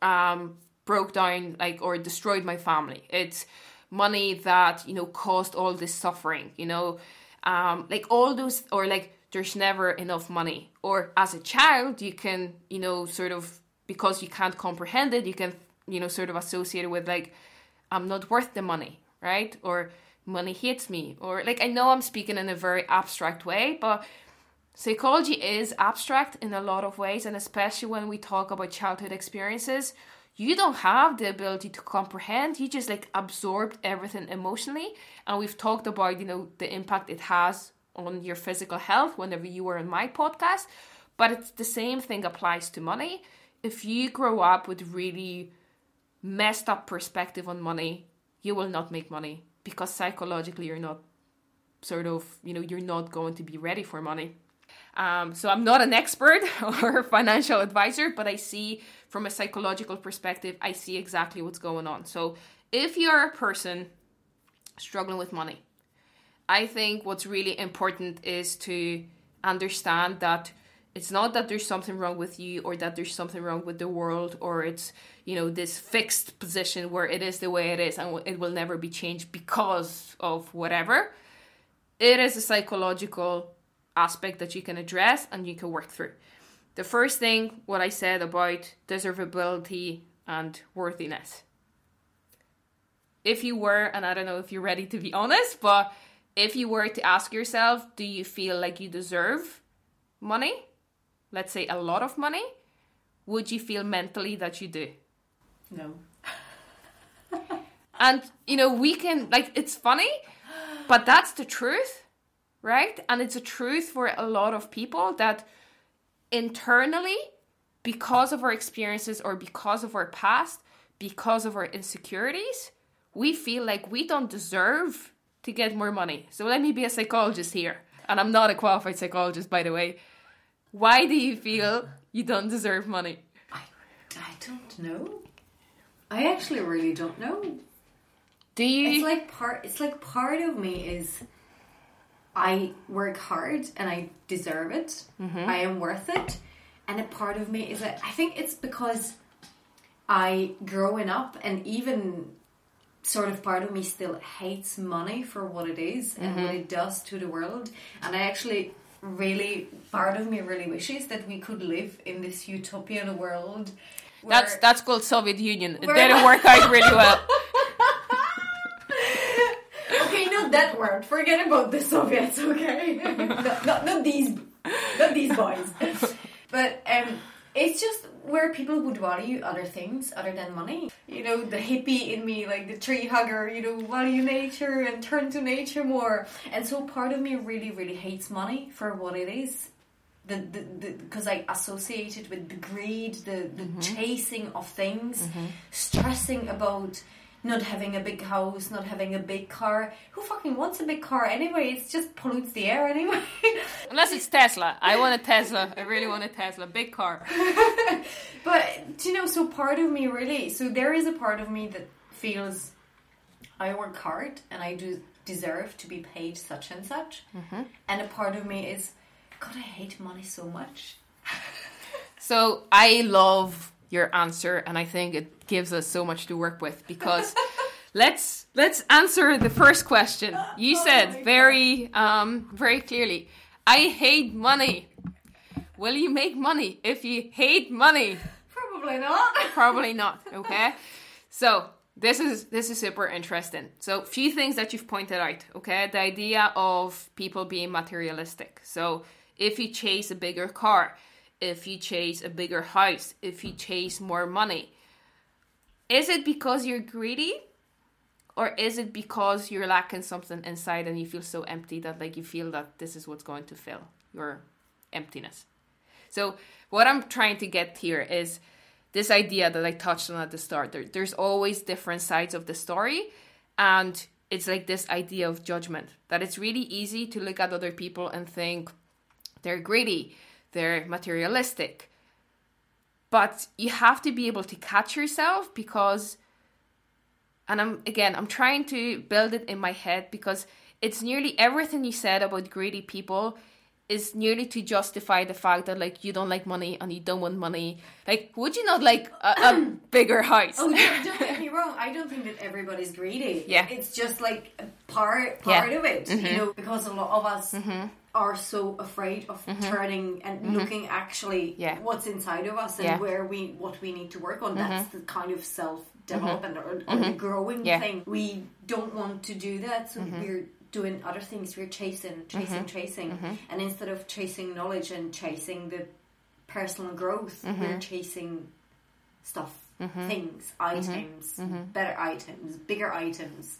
um, broke down like or destroyed my family. It's money that you know caused all this suffering. You know, um, like all those or like there's never enough money. Or as a child, you can you know sort of because you can't comprehend it, you can you know sort of associate it with like I'm not worth the money, right? Or money hates me or like I know I'm speaking in a very abstract way, but Psychology is abstract in a lot of ways, and especially when we talk about childhood experiences, you don't have the ability to comprehend. You just like absorbed everything emotionally. And we've talked about, you know, the impact it has on your physical health whenever you were in my podcast. But it's the same thing applies to money. If you grow up with really messed up perspective on money, you will not make money because psychologically you're not sort of, you know, you're not going to be ready for money. Um, so I'm not an expert or financial advisor, but I see from a psychological perspective, I see exactly what's going on. So if you're a person struggling with money, I think what's really important is to understand that it's not that there's something wrong with you or that there's something wrong with the world or it's you know this fixed position where it is the way it is and it will never be changed because of whatever it is a psychological aspect that you can address and you can work through. The first thing, what I said about deservability and worthiness. If you were, and I don't know if you're ready to be honest, but if you were to ask yourself, do you feel like you deserve money? Let's say a lot of money. Would you feel mentally that you do? No. and, you know, we can, like, it's funny, but that's the truth right? And it's a truth for a lot of people that internally, because of our experiences or because of our past, because of our insecurities, we feel like we don't deserve to get more money. So let me be a psychologist here. And I'm not a qualified psychologist, by the way. Why do you feel you don't deserve money? I, I don't know. I actually really don't know. Do you? It's like part. It's like part of me is I work hard and I deserve it. Mm-hmm. I am worth it. and a part of me is that I think it's because I growing up and even sort of part of me still hates money for what it is and what it does to the world and I actually really part of me really wishes that we could live in this utopian world That's that's called Soviet Union. It didn't work out really well. okay, not that word. Forget about the Soviets, okay? not, not, not these, not these boys. But um, it's just where people would value other things other than money. You know, the hippie in me, like the tree hugger, you know, value nature and turn to nature more. And so part of me really, really hates money for what it is. The, the, the, because I associate it with the greed, the, the chasing of things, stressing about not having a big house, not having a big car. Who fucking wants a big car anyway? It just pollutes the air anyway. Unless it's Tesla. I want a Tesla. I really want a Tesla. Big car. but you know, so part of me really, so there is a part of me that feels I work hard and I do deserve to be paid such and such, mm-hmm. and a part of me is, God, I hate money so much. So I love your answer, and I think it gives us so much to work with because let's let's answer the first question. You Oh said very um very clearly, I hate money. Will you make money if you hate money? Probably not. Probably not. Okay. So this is this is super interesting. So few things that you've pointed out. Okay, the idea of people being materialistic. So if you chase a bigger car, if you chase a bigger house, if you chase more money, is it because you're greedy? Or is it because you're lacking something inside and you feel so empty that like you feel that this is what's going to fill your emptiness? So what I'm trying to get here is this idea that I touched on at the start. There, there's always different sides of the story, and it's like this idea of judgment that it's really easy to look at other people and think they're greedy, they're materialistic, but you have to be able to catch yourself because and I'm again I'm trying to build it in my head because it's nearly everything you said about greedy people is nearly to justify the fact that like you don't like money and you don't want money. Like, would you not like a, a bigger house? Oh, don't, don't get me wrong. I don't think that everybody's greedy. Yeah. it's just like a part Yeah. part of it. You mm-hmm. know, because a lot of us mm-hmm. Are so afraid of mm-hmm. turning and mm-hmm. looking actually Yeah. what's inside of us and Yeah. where we what we need to work on. Mm-hmm. That's the kind of self development or, or the growing Yeah. thing. We don't want to do that, so we're doing other things. We're chasing, chasing, chasing, and instead of chasing knowledge and chasing the personal growth, we're chasing stuff, things, items, better items, bigger items.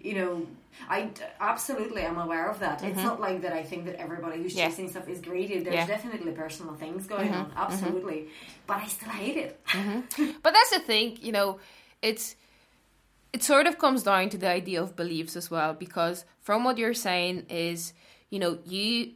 You know, I absolutely am aware of that. It's mm-hmm. not like that. I think that everybody who's Yeah. chasing stuff is greedy. There's Yeah. definitely personal things going mm-hmm. on, mm-hmm. absolutely. But I still hate it. But that's the thing, you know, it's it sort of comes down to the idea of beliefs as well, because from what you're saying is, you know, you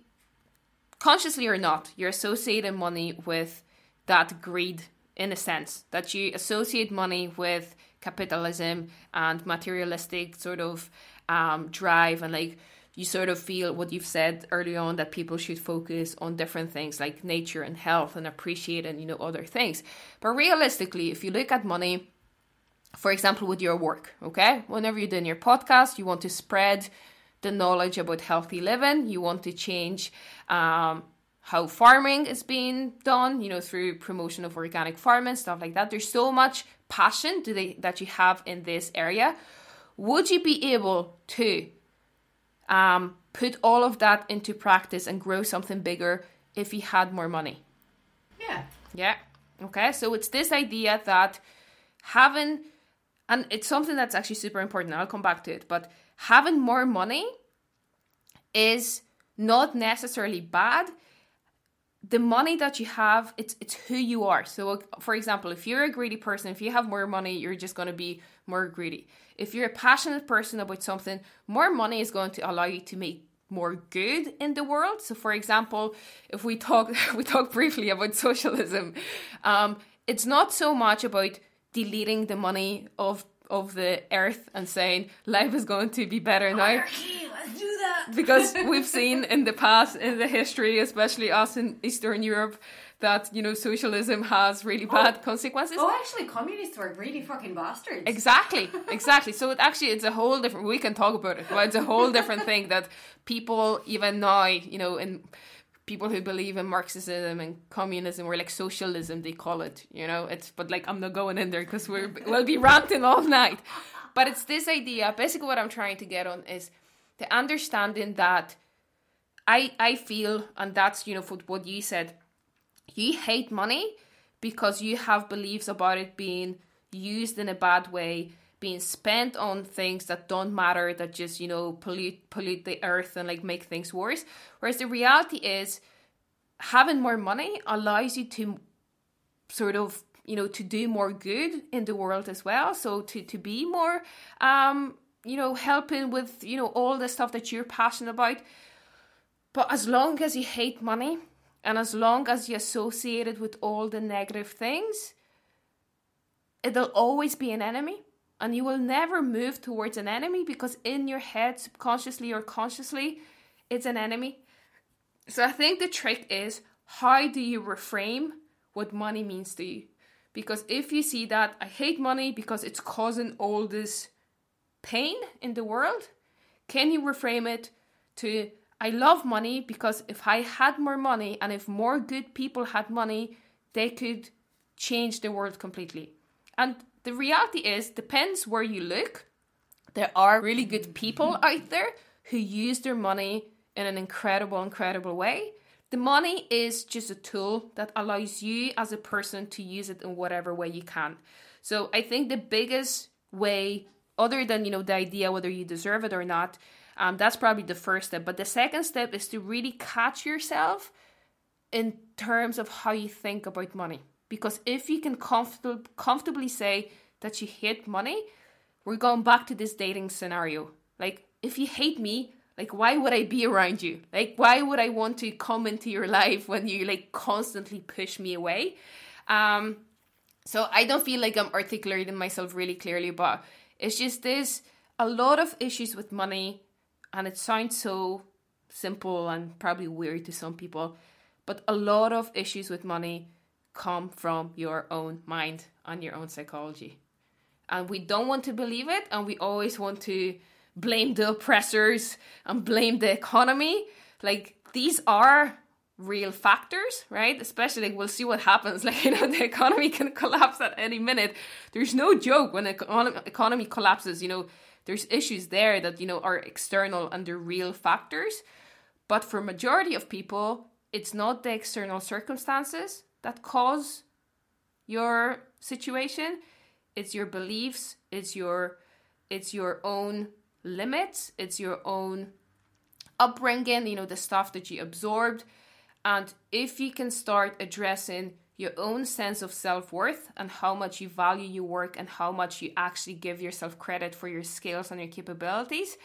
consciously or not, you're associating money with that greed in a sense, that you associate money with capitalism and materialistic sort of um, drive and like you sort of feel what you've said early on that people should focus on different things like nature and health and appreciate and you know other things. But realistically if you look at money for example with your work okay? Whenever you're doing your podcast you want to spread the knowledge about healthy living. You want to change um, how farming is being done you know through promotion of organic farming stuff like that. There's so much passion do they, that you have in this area would you be able to um, put all of that into practice and grow something bigger if you had more money Yeah. yeah. Okay. So it's this idea that having, and it's something that's actually super important. I'll come back to it, but having more money is not necessarily bad. The money that you have, it's it's who you are. So, for example, if you're a greedy person, if you have more money, you're just going to be more greedy. If you're a passionate person about something, more money is going to allow you to make more good in the world. So, for example, if we talk we talk briefly about socialism, um, it's not so much about deleting the money of of the earth and saying life is going to be better now Anarchy, let's do that. Because we've seen in the past in the history especially us in eastern europe that you know socialism has really oh. bad oh. consequences. Oh, actually, communists were really fucking bastards. Exactly, exactly. so it actually it's a whole different. We can talk about it, but it's a whole different thing that people even now, you know, in people who believe in Marxism and communism or like socialism, they call it. You know, it's but like I'm not going in there because we're we'll be ranting all night. But it's this idea. Basically, what I'm trying to get on is the understanding that I I feel, and that's you know what you said you hate money because you have beliefs about it being used in a bad way being spent on things that don't matter that just you know pollute pollute the earth and like make things worse. Whereas the reality is having more money allows you to sort of you know to do more good in the world as well. So to to be more um you know helping with you know all the stuff that you're passionate about but as long as you hate money and as long as you associate it with all the negative things, it'll always be an enemy. And you will never move towards an enemy because in your head, subconsciously or consciously, it's an enemy. So I think the trick is how do you reframe what money means to you? Because if you see that I hate money because it's causing all this pain in the world, can you reframe it to I love money because if I had more money and if more good people had money, they could change the world completely. And the reality is, depends where you look. There are really good people out there who use their money in an incredible, incredible way. The money is just a tool that allows you as a person to use it in whatever way you can. So I think the biggest way, other than you know the idea whether you deserve it or not, um, that's probably the first step. But the second step is to really catch yourself in terms of how you think about money. Because if you can comfort- comfortably say that you hate money, we're going back to this dating scenario. Like, if you hate me, like, why would I be around you? Like, why would I want to come into your life when you like constantly push me away? Um, so I don't feel like I'm articulating myself really clearly, but it's just there's a lot of issues with money and it sounds so simple and probably weird to some people, but a lot of issues with money come from your own mind and your own psychology. And we don't want to believe it, and we always want to blame the oppressors and blame the economy. Like, these are real factors, right? Especially like we'll see what happens. Like you know, the economy can collapse at any minute. There's no joke when the economy collapses. You know, there's issues there that you know are external and they're real factors but for majority of people it's not the external circumstances that cause your situation it's your beliefs it's your it's your own limits it's your own upbringing you know the stuff that you absorbed and if you can start addressing your own sense of self worth and how much you value your work and how much you actually give yourself credit for your skills and your capabilities.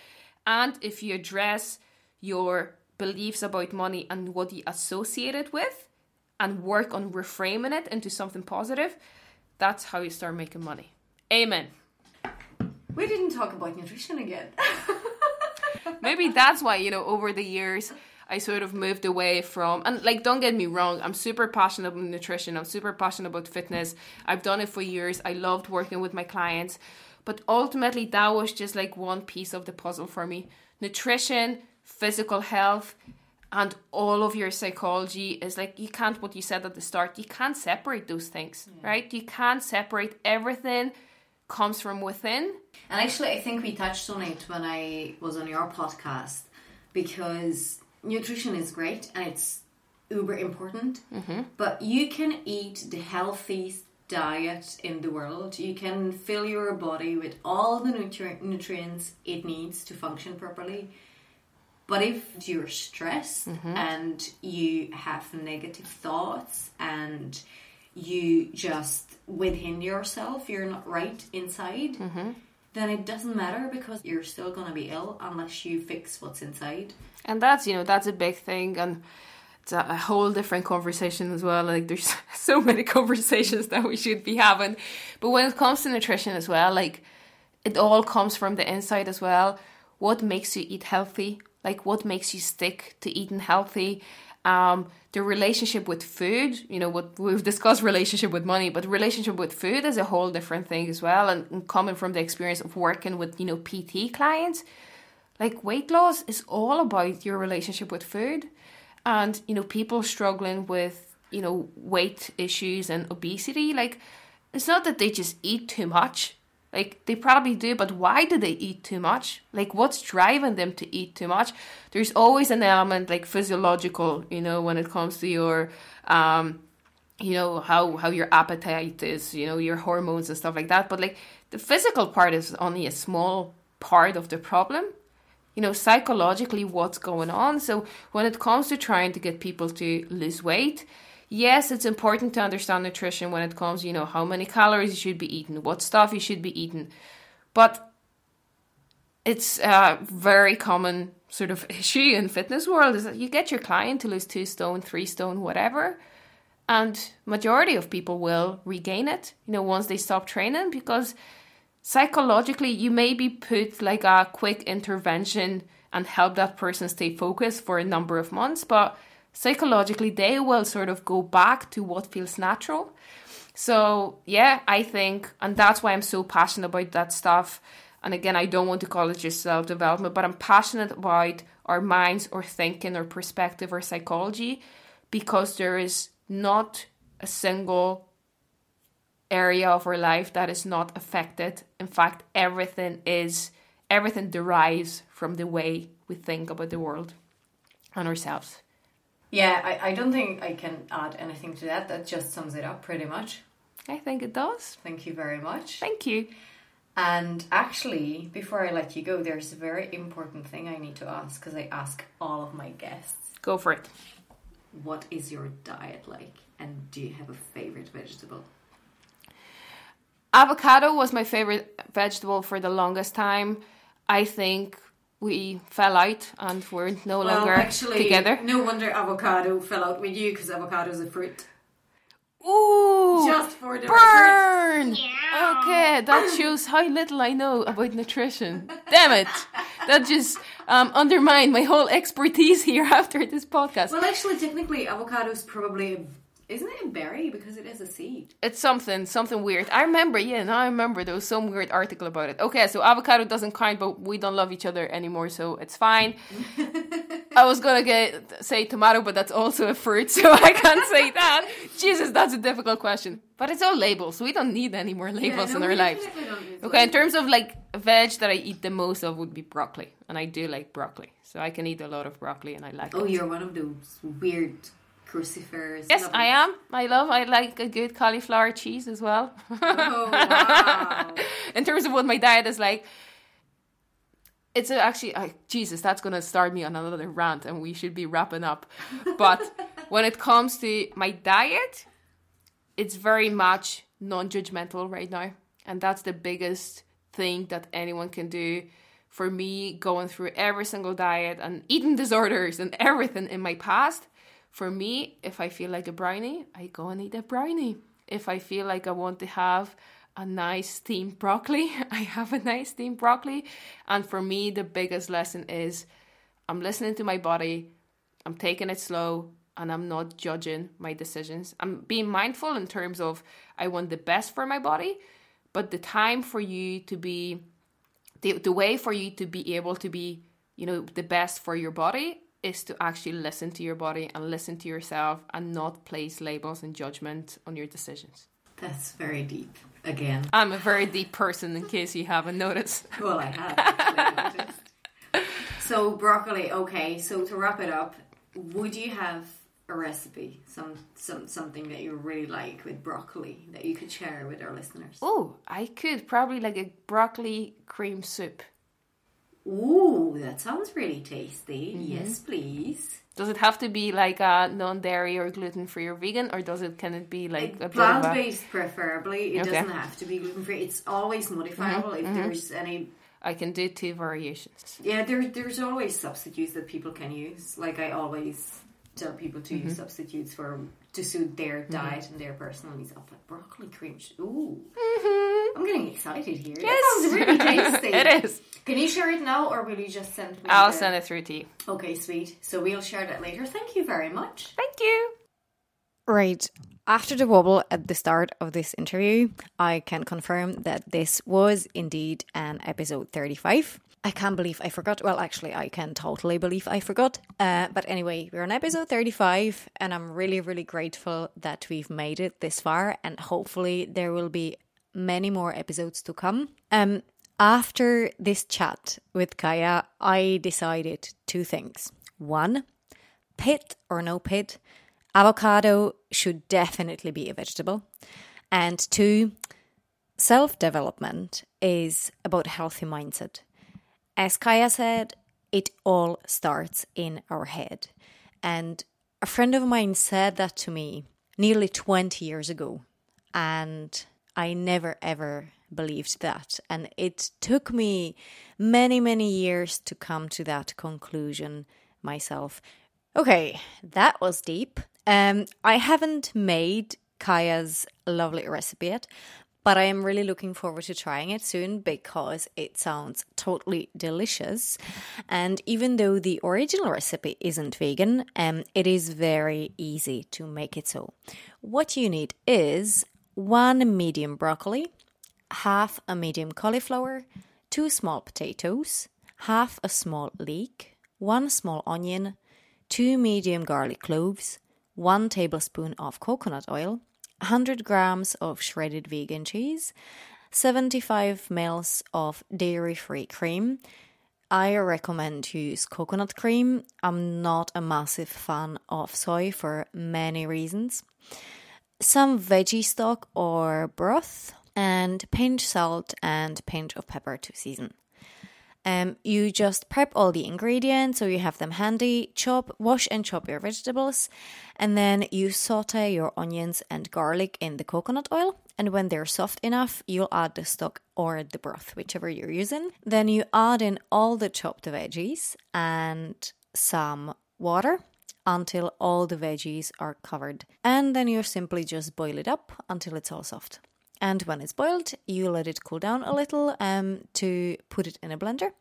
And if you address your beliefs about money and what you associate it with and work on reframing it into something positive, that's how you start making money. Amen. We didn't talk about nutrition again. Maybe that's why, you know, over the years, I sort of moved away from and like don't get me wrong, I'm super passionate about nutrition, I'm super passionate about fitness. I've done it for years. I loved working with my clients. But ultimately that was just like one piece of the puzzle for me. Nutrition, physical health, and all of your psychology is like you can't what you said at the start, you can't separate those things, yeah. right? You can't separate everything comes from within. And actually I think we touched on it when I was on your podcast because nutrition is great and it's uber important, mm-hmm. but you can eat the healthiest diet in the world. You can fill your body with all the nutri- nutrients it needs to function properly. But if you're stressed mm-hmm. and you have negative thoughts and you just within yourself, you're not right inside, mm-hmm. Then it doesn't matter because you're still going to be ill unless you fix what's inside. And that's you know that's a big thing and it's a, a whole different conversation as well like there's so many conversations that we should be having. But when it comes to nutrition as well like it all comes from the inside as well. What makes you eat healthy? Like what makes you stick to eating healthy Um, the relationship with food, you know, what we've discussed relationship with money, but relationship with food is a whole different thing as well. And, and coming from the experience of working with, you know, PT clients, like weight loss is all about your relationship with food. And, you know, people struggling with, you know, weight issues and obesity, like it's not that they just eat too much. Like they probably do, but why do they eat too much? Like what's driving them to eat too much? There's always an element like physiological, you know, when it comes to your um you know how how your appetite is, you know, your hormones and stuff like that, but like the physical part is only a small part of the problem. You know, psychologically what's going on. So when it comes to trying to get people to lose weight, yes, it's important to understand nutrition when it comes, you know, how many calories you should be eating, what stuff you should be eating. But it's a very common sort of issue in fitness world is that you get your client to lose two stone, three stone, whatever. And majority of people will regain it, you know, once they stop training because psychologically you maybe put like a quick intervention and help that person stay focused for a number of months, but psychologically they will sort of go back to what feels natural. So, yeah, I think, and that's why I'm so passionate about that stuff. And again, I don't want to call it just self development, but I'm passionate about our minds or thinking or perspective or psychology because there is not a single area of our life that is not affected. In fact, everything is, everything derives from the way we think about the world and ourselves. Yeah, I, I don't think I can add anything to that. That just sums it up pretty much. I think it does. Thank you very much. Thank you. And actually, before I let you go, there's a very important thing I need to ask because I ask all of my guests. Go for it. What is your diet like? And do you have a favorite vegetable? Avocado was my favorite vegetable for the longest time. I think we fell out and we're no well, longer actually, together. No wonder avocado fell out with you because avocado is a fruit. Ooh, Just for the burn. Okay, that shows how little I know about nutrition. Damn it, that just um, undermined my whole expertise here after this podcast. Well, actually, technically, avocado is probably isn't it a berry because it is a seed? It's something, something weird. I remember, yeah, now I remember there was some weird article about it. Okay, so avocado doesn't count, but we don't love each other anymore, so it's fine. I was gonna get say tomato, but that's also a fruit, so I can't say that. Jesus, that's a difficult question. But it's all labels. We don't need any more labels Yeah, no, in our lives. Okay, in terms of like veg that I eat the most of would be broccoli, and I do like broccoli, so I can eat a lot of broccoli, and I like it. Oh, it. you're one of those weird crucifers. Yes, Love I am. I love. I like a good cauliflower cheese as well. Oh wow! in terms of what my diet is like, it's actually Jesus, that's gonna start me on another rant, and we should be wrapping up. But when it comes to my diet, it's very much non-judgmental right now, and that's the biggest thing that anyone can do. For me, going through every single diet and eating disorders and everything in my past, for me, if I feel like a brownie, I go and eat a brownie. If I feel like I want to have a nice steamed broccoli, I have a nice steamed broccoli. And for me, the biggest lesson is I'm listening to my body, I'm taking it slow, and I'm not judging my decisions. I'm being mindful in terms of I want the best for my body, but the time for you to be the, the way for you to be able to be, you know, the best for your body is to actually listen to your body and listen to yourself and not place labels and judgment on your decisions. That's very deep. Again, I'm a very deep person in case you haven't noticed. well, I have actually. So broccoli. Okay, so to wrap it up, would you have a recipe, some some something that you really like with broccoli that you could share with our listeners? Oh, I could probably like a broccoli cream soup. Ooh, that sounds really tasty. Yes, please. Does it have to be like a non-dairy or gluten-free or vegan, or does it can it be like of a Plant based, preferably. It Okay. doesn't have to be gluten free. It's always modifiable Mm-hmm, if there's any. I can do two variations. Yeah, there, there's always substitutes that people can use. Like I always tell people to use mm-hmm. substitutes for to suit their mm-hmm. diet and their personal needs. Oh, but broccoli cream. sh- Ooh, mm-hmm. I'm getting excited here. That sounds really tasty. it is. Can you share it now, or will you just send me? I'll the- send it through to you. Okay, sweet. So we'll share that later. Thank you very much. Thank you. Right. After the wobble at the start of this interview, I can confirm that this was indeed an episode 35. I can't believe I forgot. Well, actually, I can totally believe I forgot. Uh, but anyway, we're on episode 35, and I'm really, really grateful that we've made it this far, and hopefully, there will be many more episodes to come. Um, after this chat with Kaja, I decided two things. One, pit or no pit, avocado should definitely be a vegetable. And two, self development is about healthy mindset. As Kaja said, it all starts in our head. And a friend of mine said that to me nearly 20 years ago. And I never ever believed that. And it took me many, many years to come to that conclusion myself. Okay, that was deep. Um, I haven't made Kaja's lovely recipe yet, but I am really looking forward to trying it soon because it sounds totally delicious. And even though the original recipe isn't vegan, um, it is very easy to make it so. What you need is one medium broccoli, half a medium cauliflower, two small potatoes, half a small leek, one small onion, two medium garlic cloves, one tablespoon of coconut oil, 100 grams of shredded vegan cheese, 75 ml of dairy free cream. I recommend use coconut cream. I'm not a massive fan of soy for many reasons. Some veggie stock or broth, and pinch salt and pinch of pepper to season. Um, you just prep all the ingredients so you have them handy. Chop, wash, and chop your vegetables, and then you saute your onions and garlic in the coconut oil. And when they're soft enough, you'll add the stock or the broth, whichever you're using. Then you add in all the chopped veggies and some water until all the veggies are covered. And then you simply just boil it up until it's all soft. And when it's boiled, you let it cool down a little um, to put it in a blender.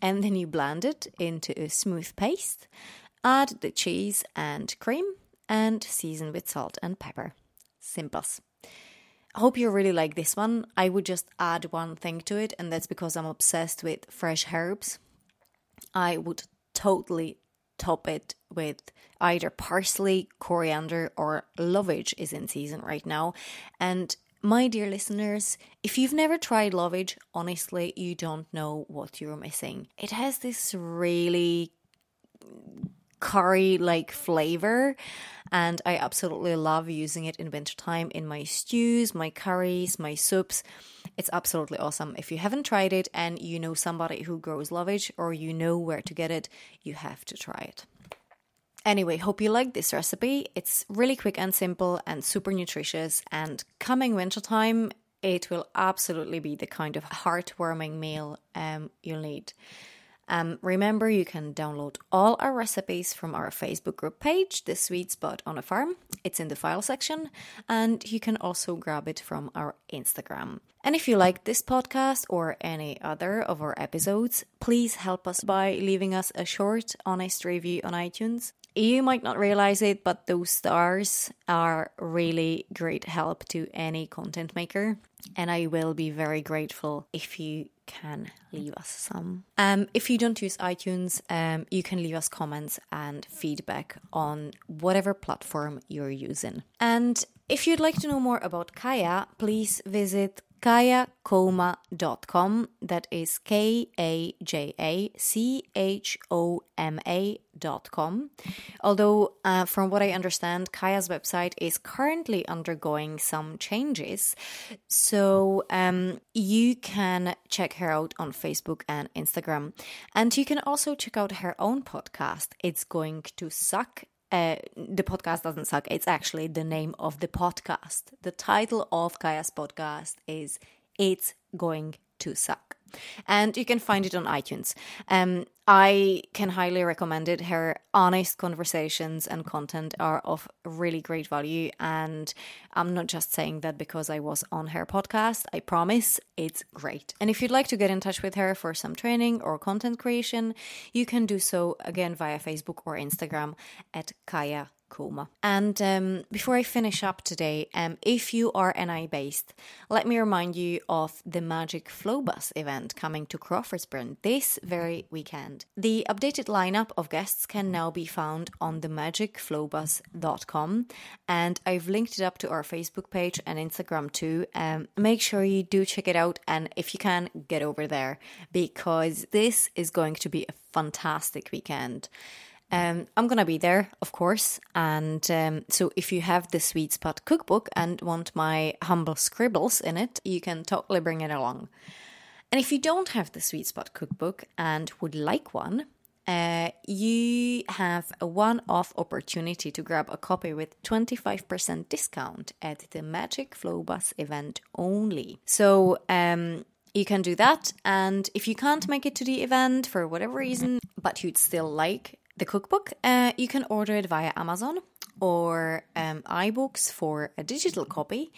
And then you blend it into a smooth paste. Add the cheese and cream and season with salt and pepper. Simples. I hope you really like this one. I would just add one thing to it, and that's because I'm obsessed with fresh herbs. I would totally top it with either parsley, coriander, or lovage is in season right now. And my dear listeners, if you've never tried lovage, honestly, you don't know what you're missing. It has this really curry like flavor and I absolutely love using it in wintertime in my stews, my curries, my soups. It's absolutely awesome. If you haven't tried it and you know somebody who grows lovage or you know where to get it, you have to try it. Anyway, hope you like this recipe. It's really quick and simple and super nutritious. And coming wintertime, it will absolutely be the kind of heartwarming meal um, you'll need. Um, remember, you can download all our recipes from our Facebook group page, The Sweet Spud on a Farm. It's in the file section, and you can also grab it from our Instagram. And if you like this podcast or any other of our episodes, please help us by leaving us a short, honest review on iTunes. You might not realize it, but those stars are really great help to any content maker. And I will be very grateful if you can leave us some. Um, if you don't use iTunes, um, you can leave us comments and feedback on whatever platform you're using. And if you'd like to know more about Kaja, please visit kajachoma.com. That is K A J A C H O M A.com. Although, uh, from what I understand, Kaja's website is currently undergoing some changes. So um, you can check her out on Facebook and Instagram. And you can also check out her own podcast. It's going to suck uh, the podcast doesn't suck. It's actually the name of the podcast. The title of Kaja's podcast is It's Going to Suck. And you can find it on iTunes. Um, I can highly recommend it. Her honest conversations and content are of really great value. And I'm not just saying that because I was on her podcast. I promise it's great. And if you'd like to get in touch with her for some training or content creation, you can do so again via Facebook or Instagram at Kaja Choma. And um, before I finish up today, um, if you are NI based, let me remind you of the Magic Flowbus event coming to Crawfordsburn this very weekend. The updated lineup of guests can now be found on themagicflowbus.com, and I've linked it up to our Facebook page and Instagram too. Um, make sure you do check it out, and if you can, get over there because this is going to be a fantastic weekend. Um, I'm gonna be there, of course, and um, so if you have the Sweet Spud cookbook and want my humble scribbles in it, you can totally bring it along. And if you don't have the Sweet Spud cookbook and would like one, uh, you have a one off opportunity to grab a copy with 25% discount at the Magic Flow Bus event only. So, um, you can do that. And if you can't make it to the event for whatever reason, but you'd still like the cookbook, uh, you can order it via Amazon or um, iBooks for a digital copy,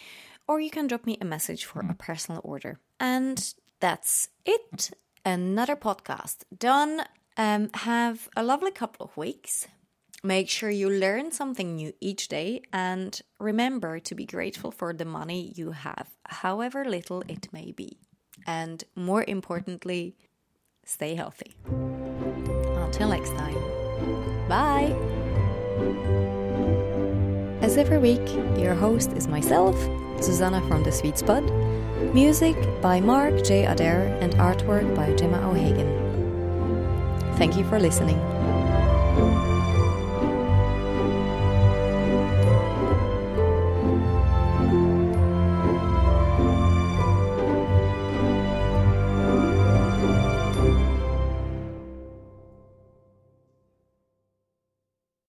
or you can drop me a message for a personal order. And that's it. Another podcast done. Um, have a lovely couple of weeks. Make sure you learn something new each day and remember to be grateful for the money you have, however little it may be. And more importantly, stay healthy. Until next time. Bye! As every week, your host is myself, Susanna from The Sweet Spud. Music by Mark J. Adair and artwork by Gemma O'Hagan. Thank you for listening.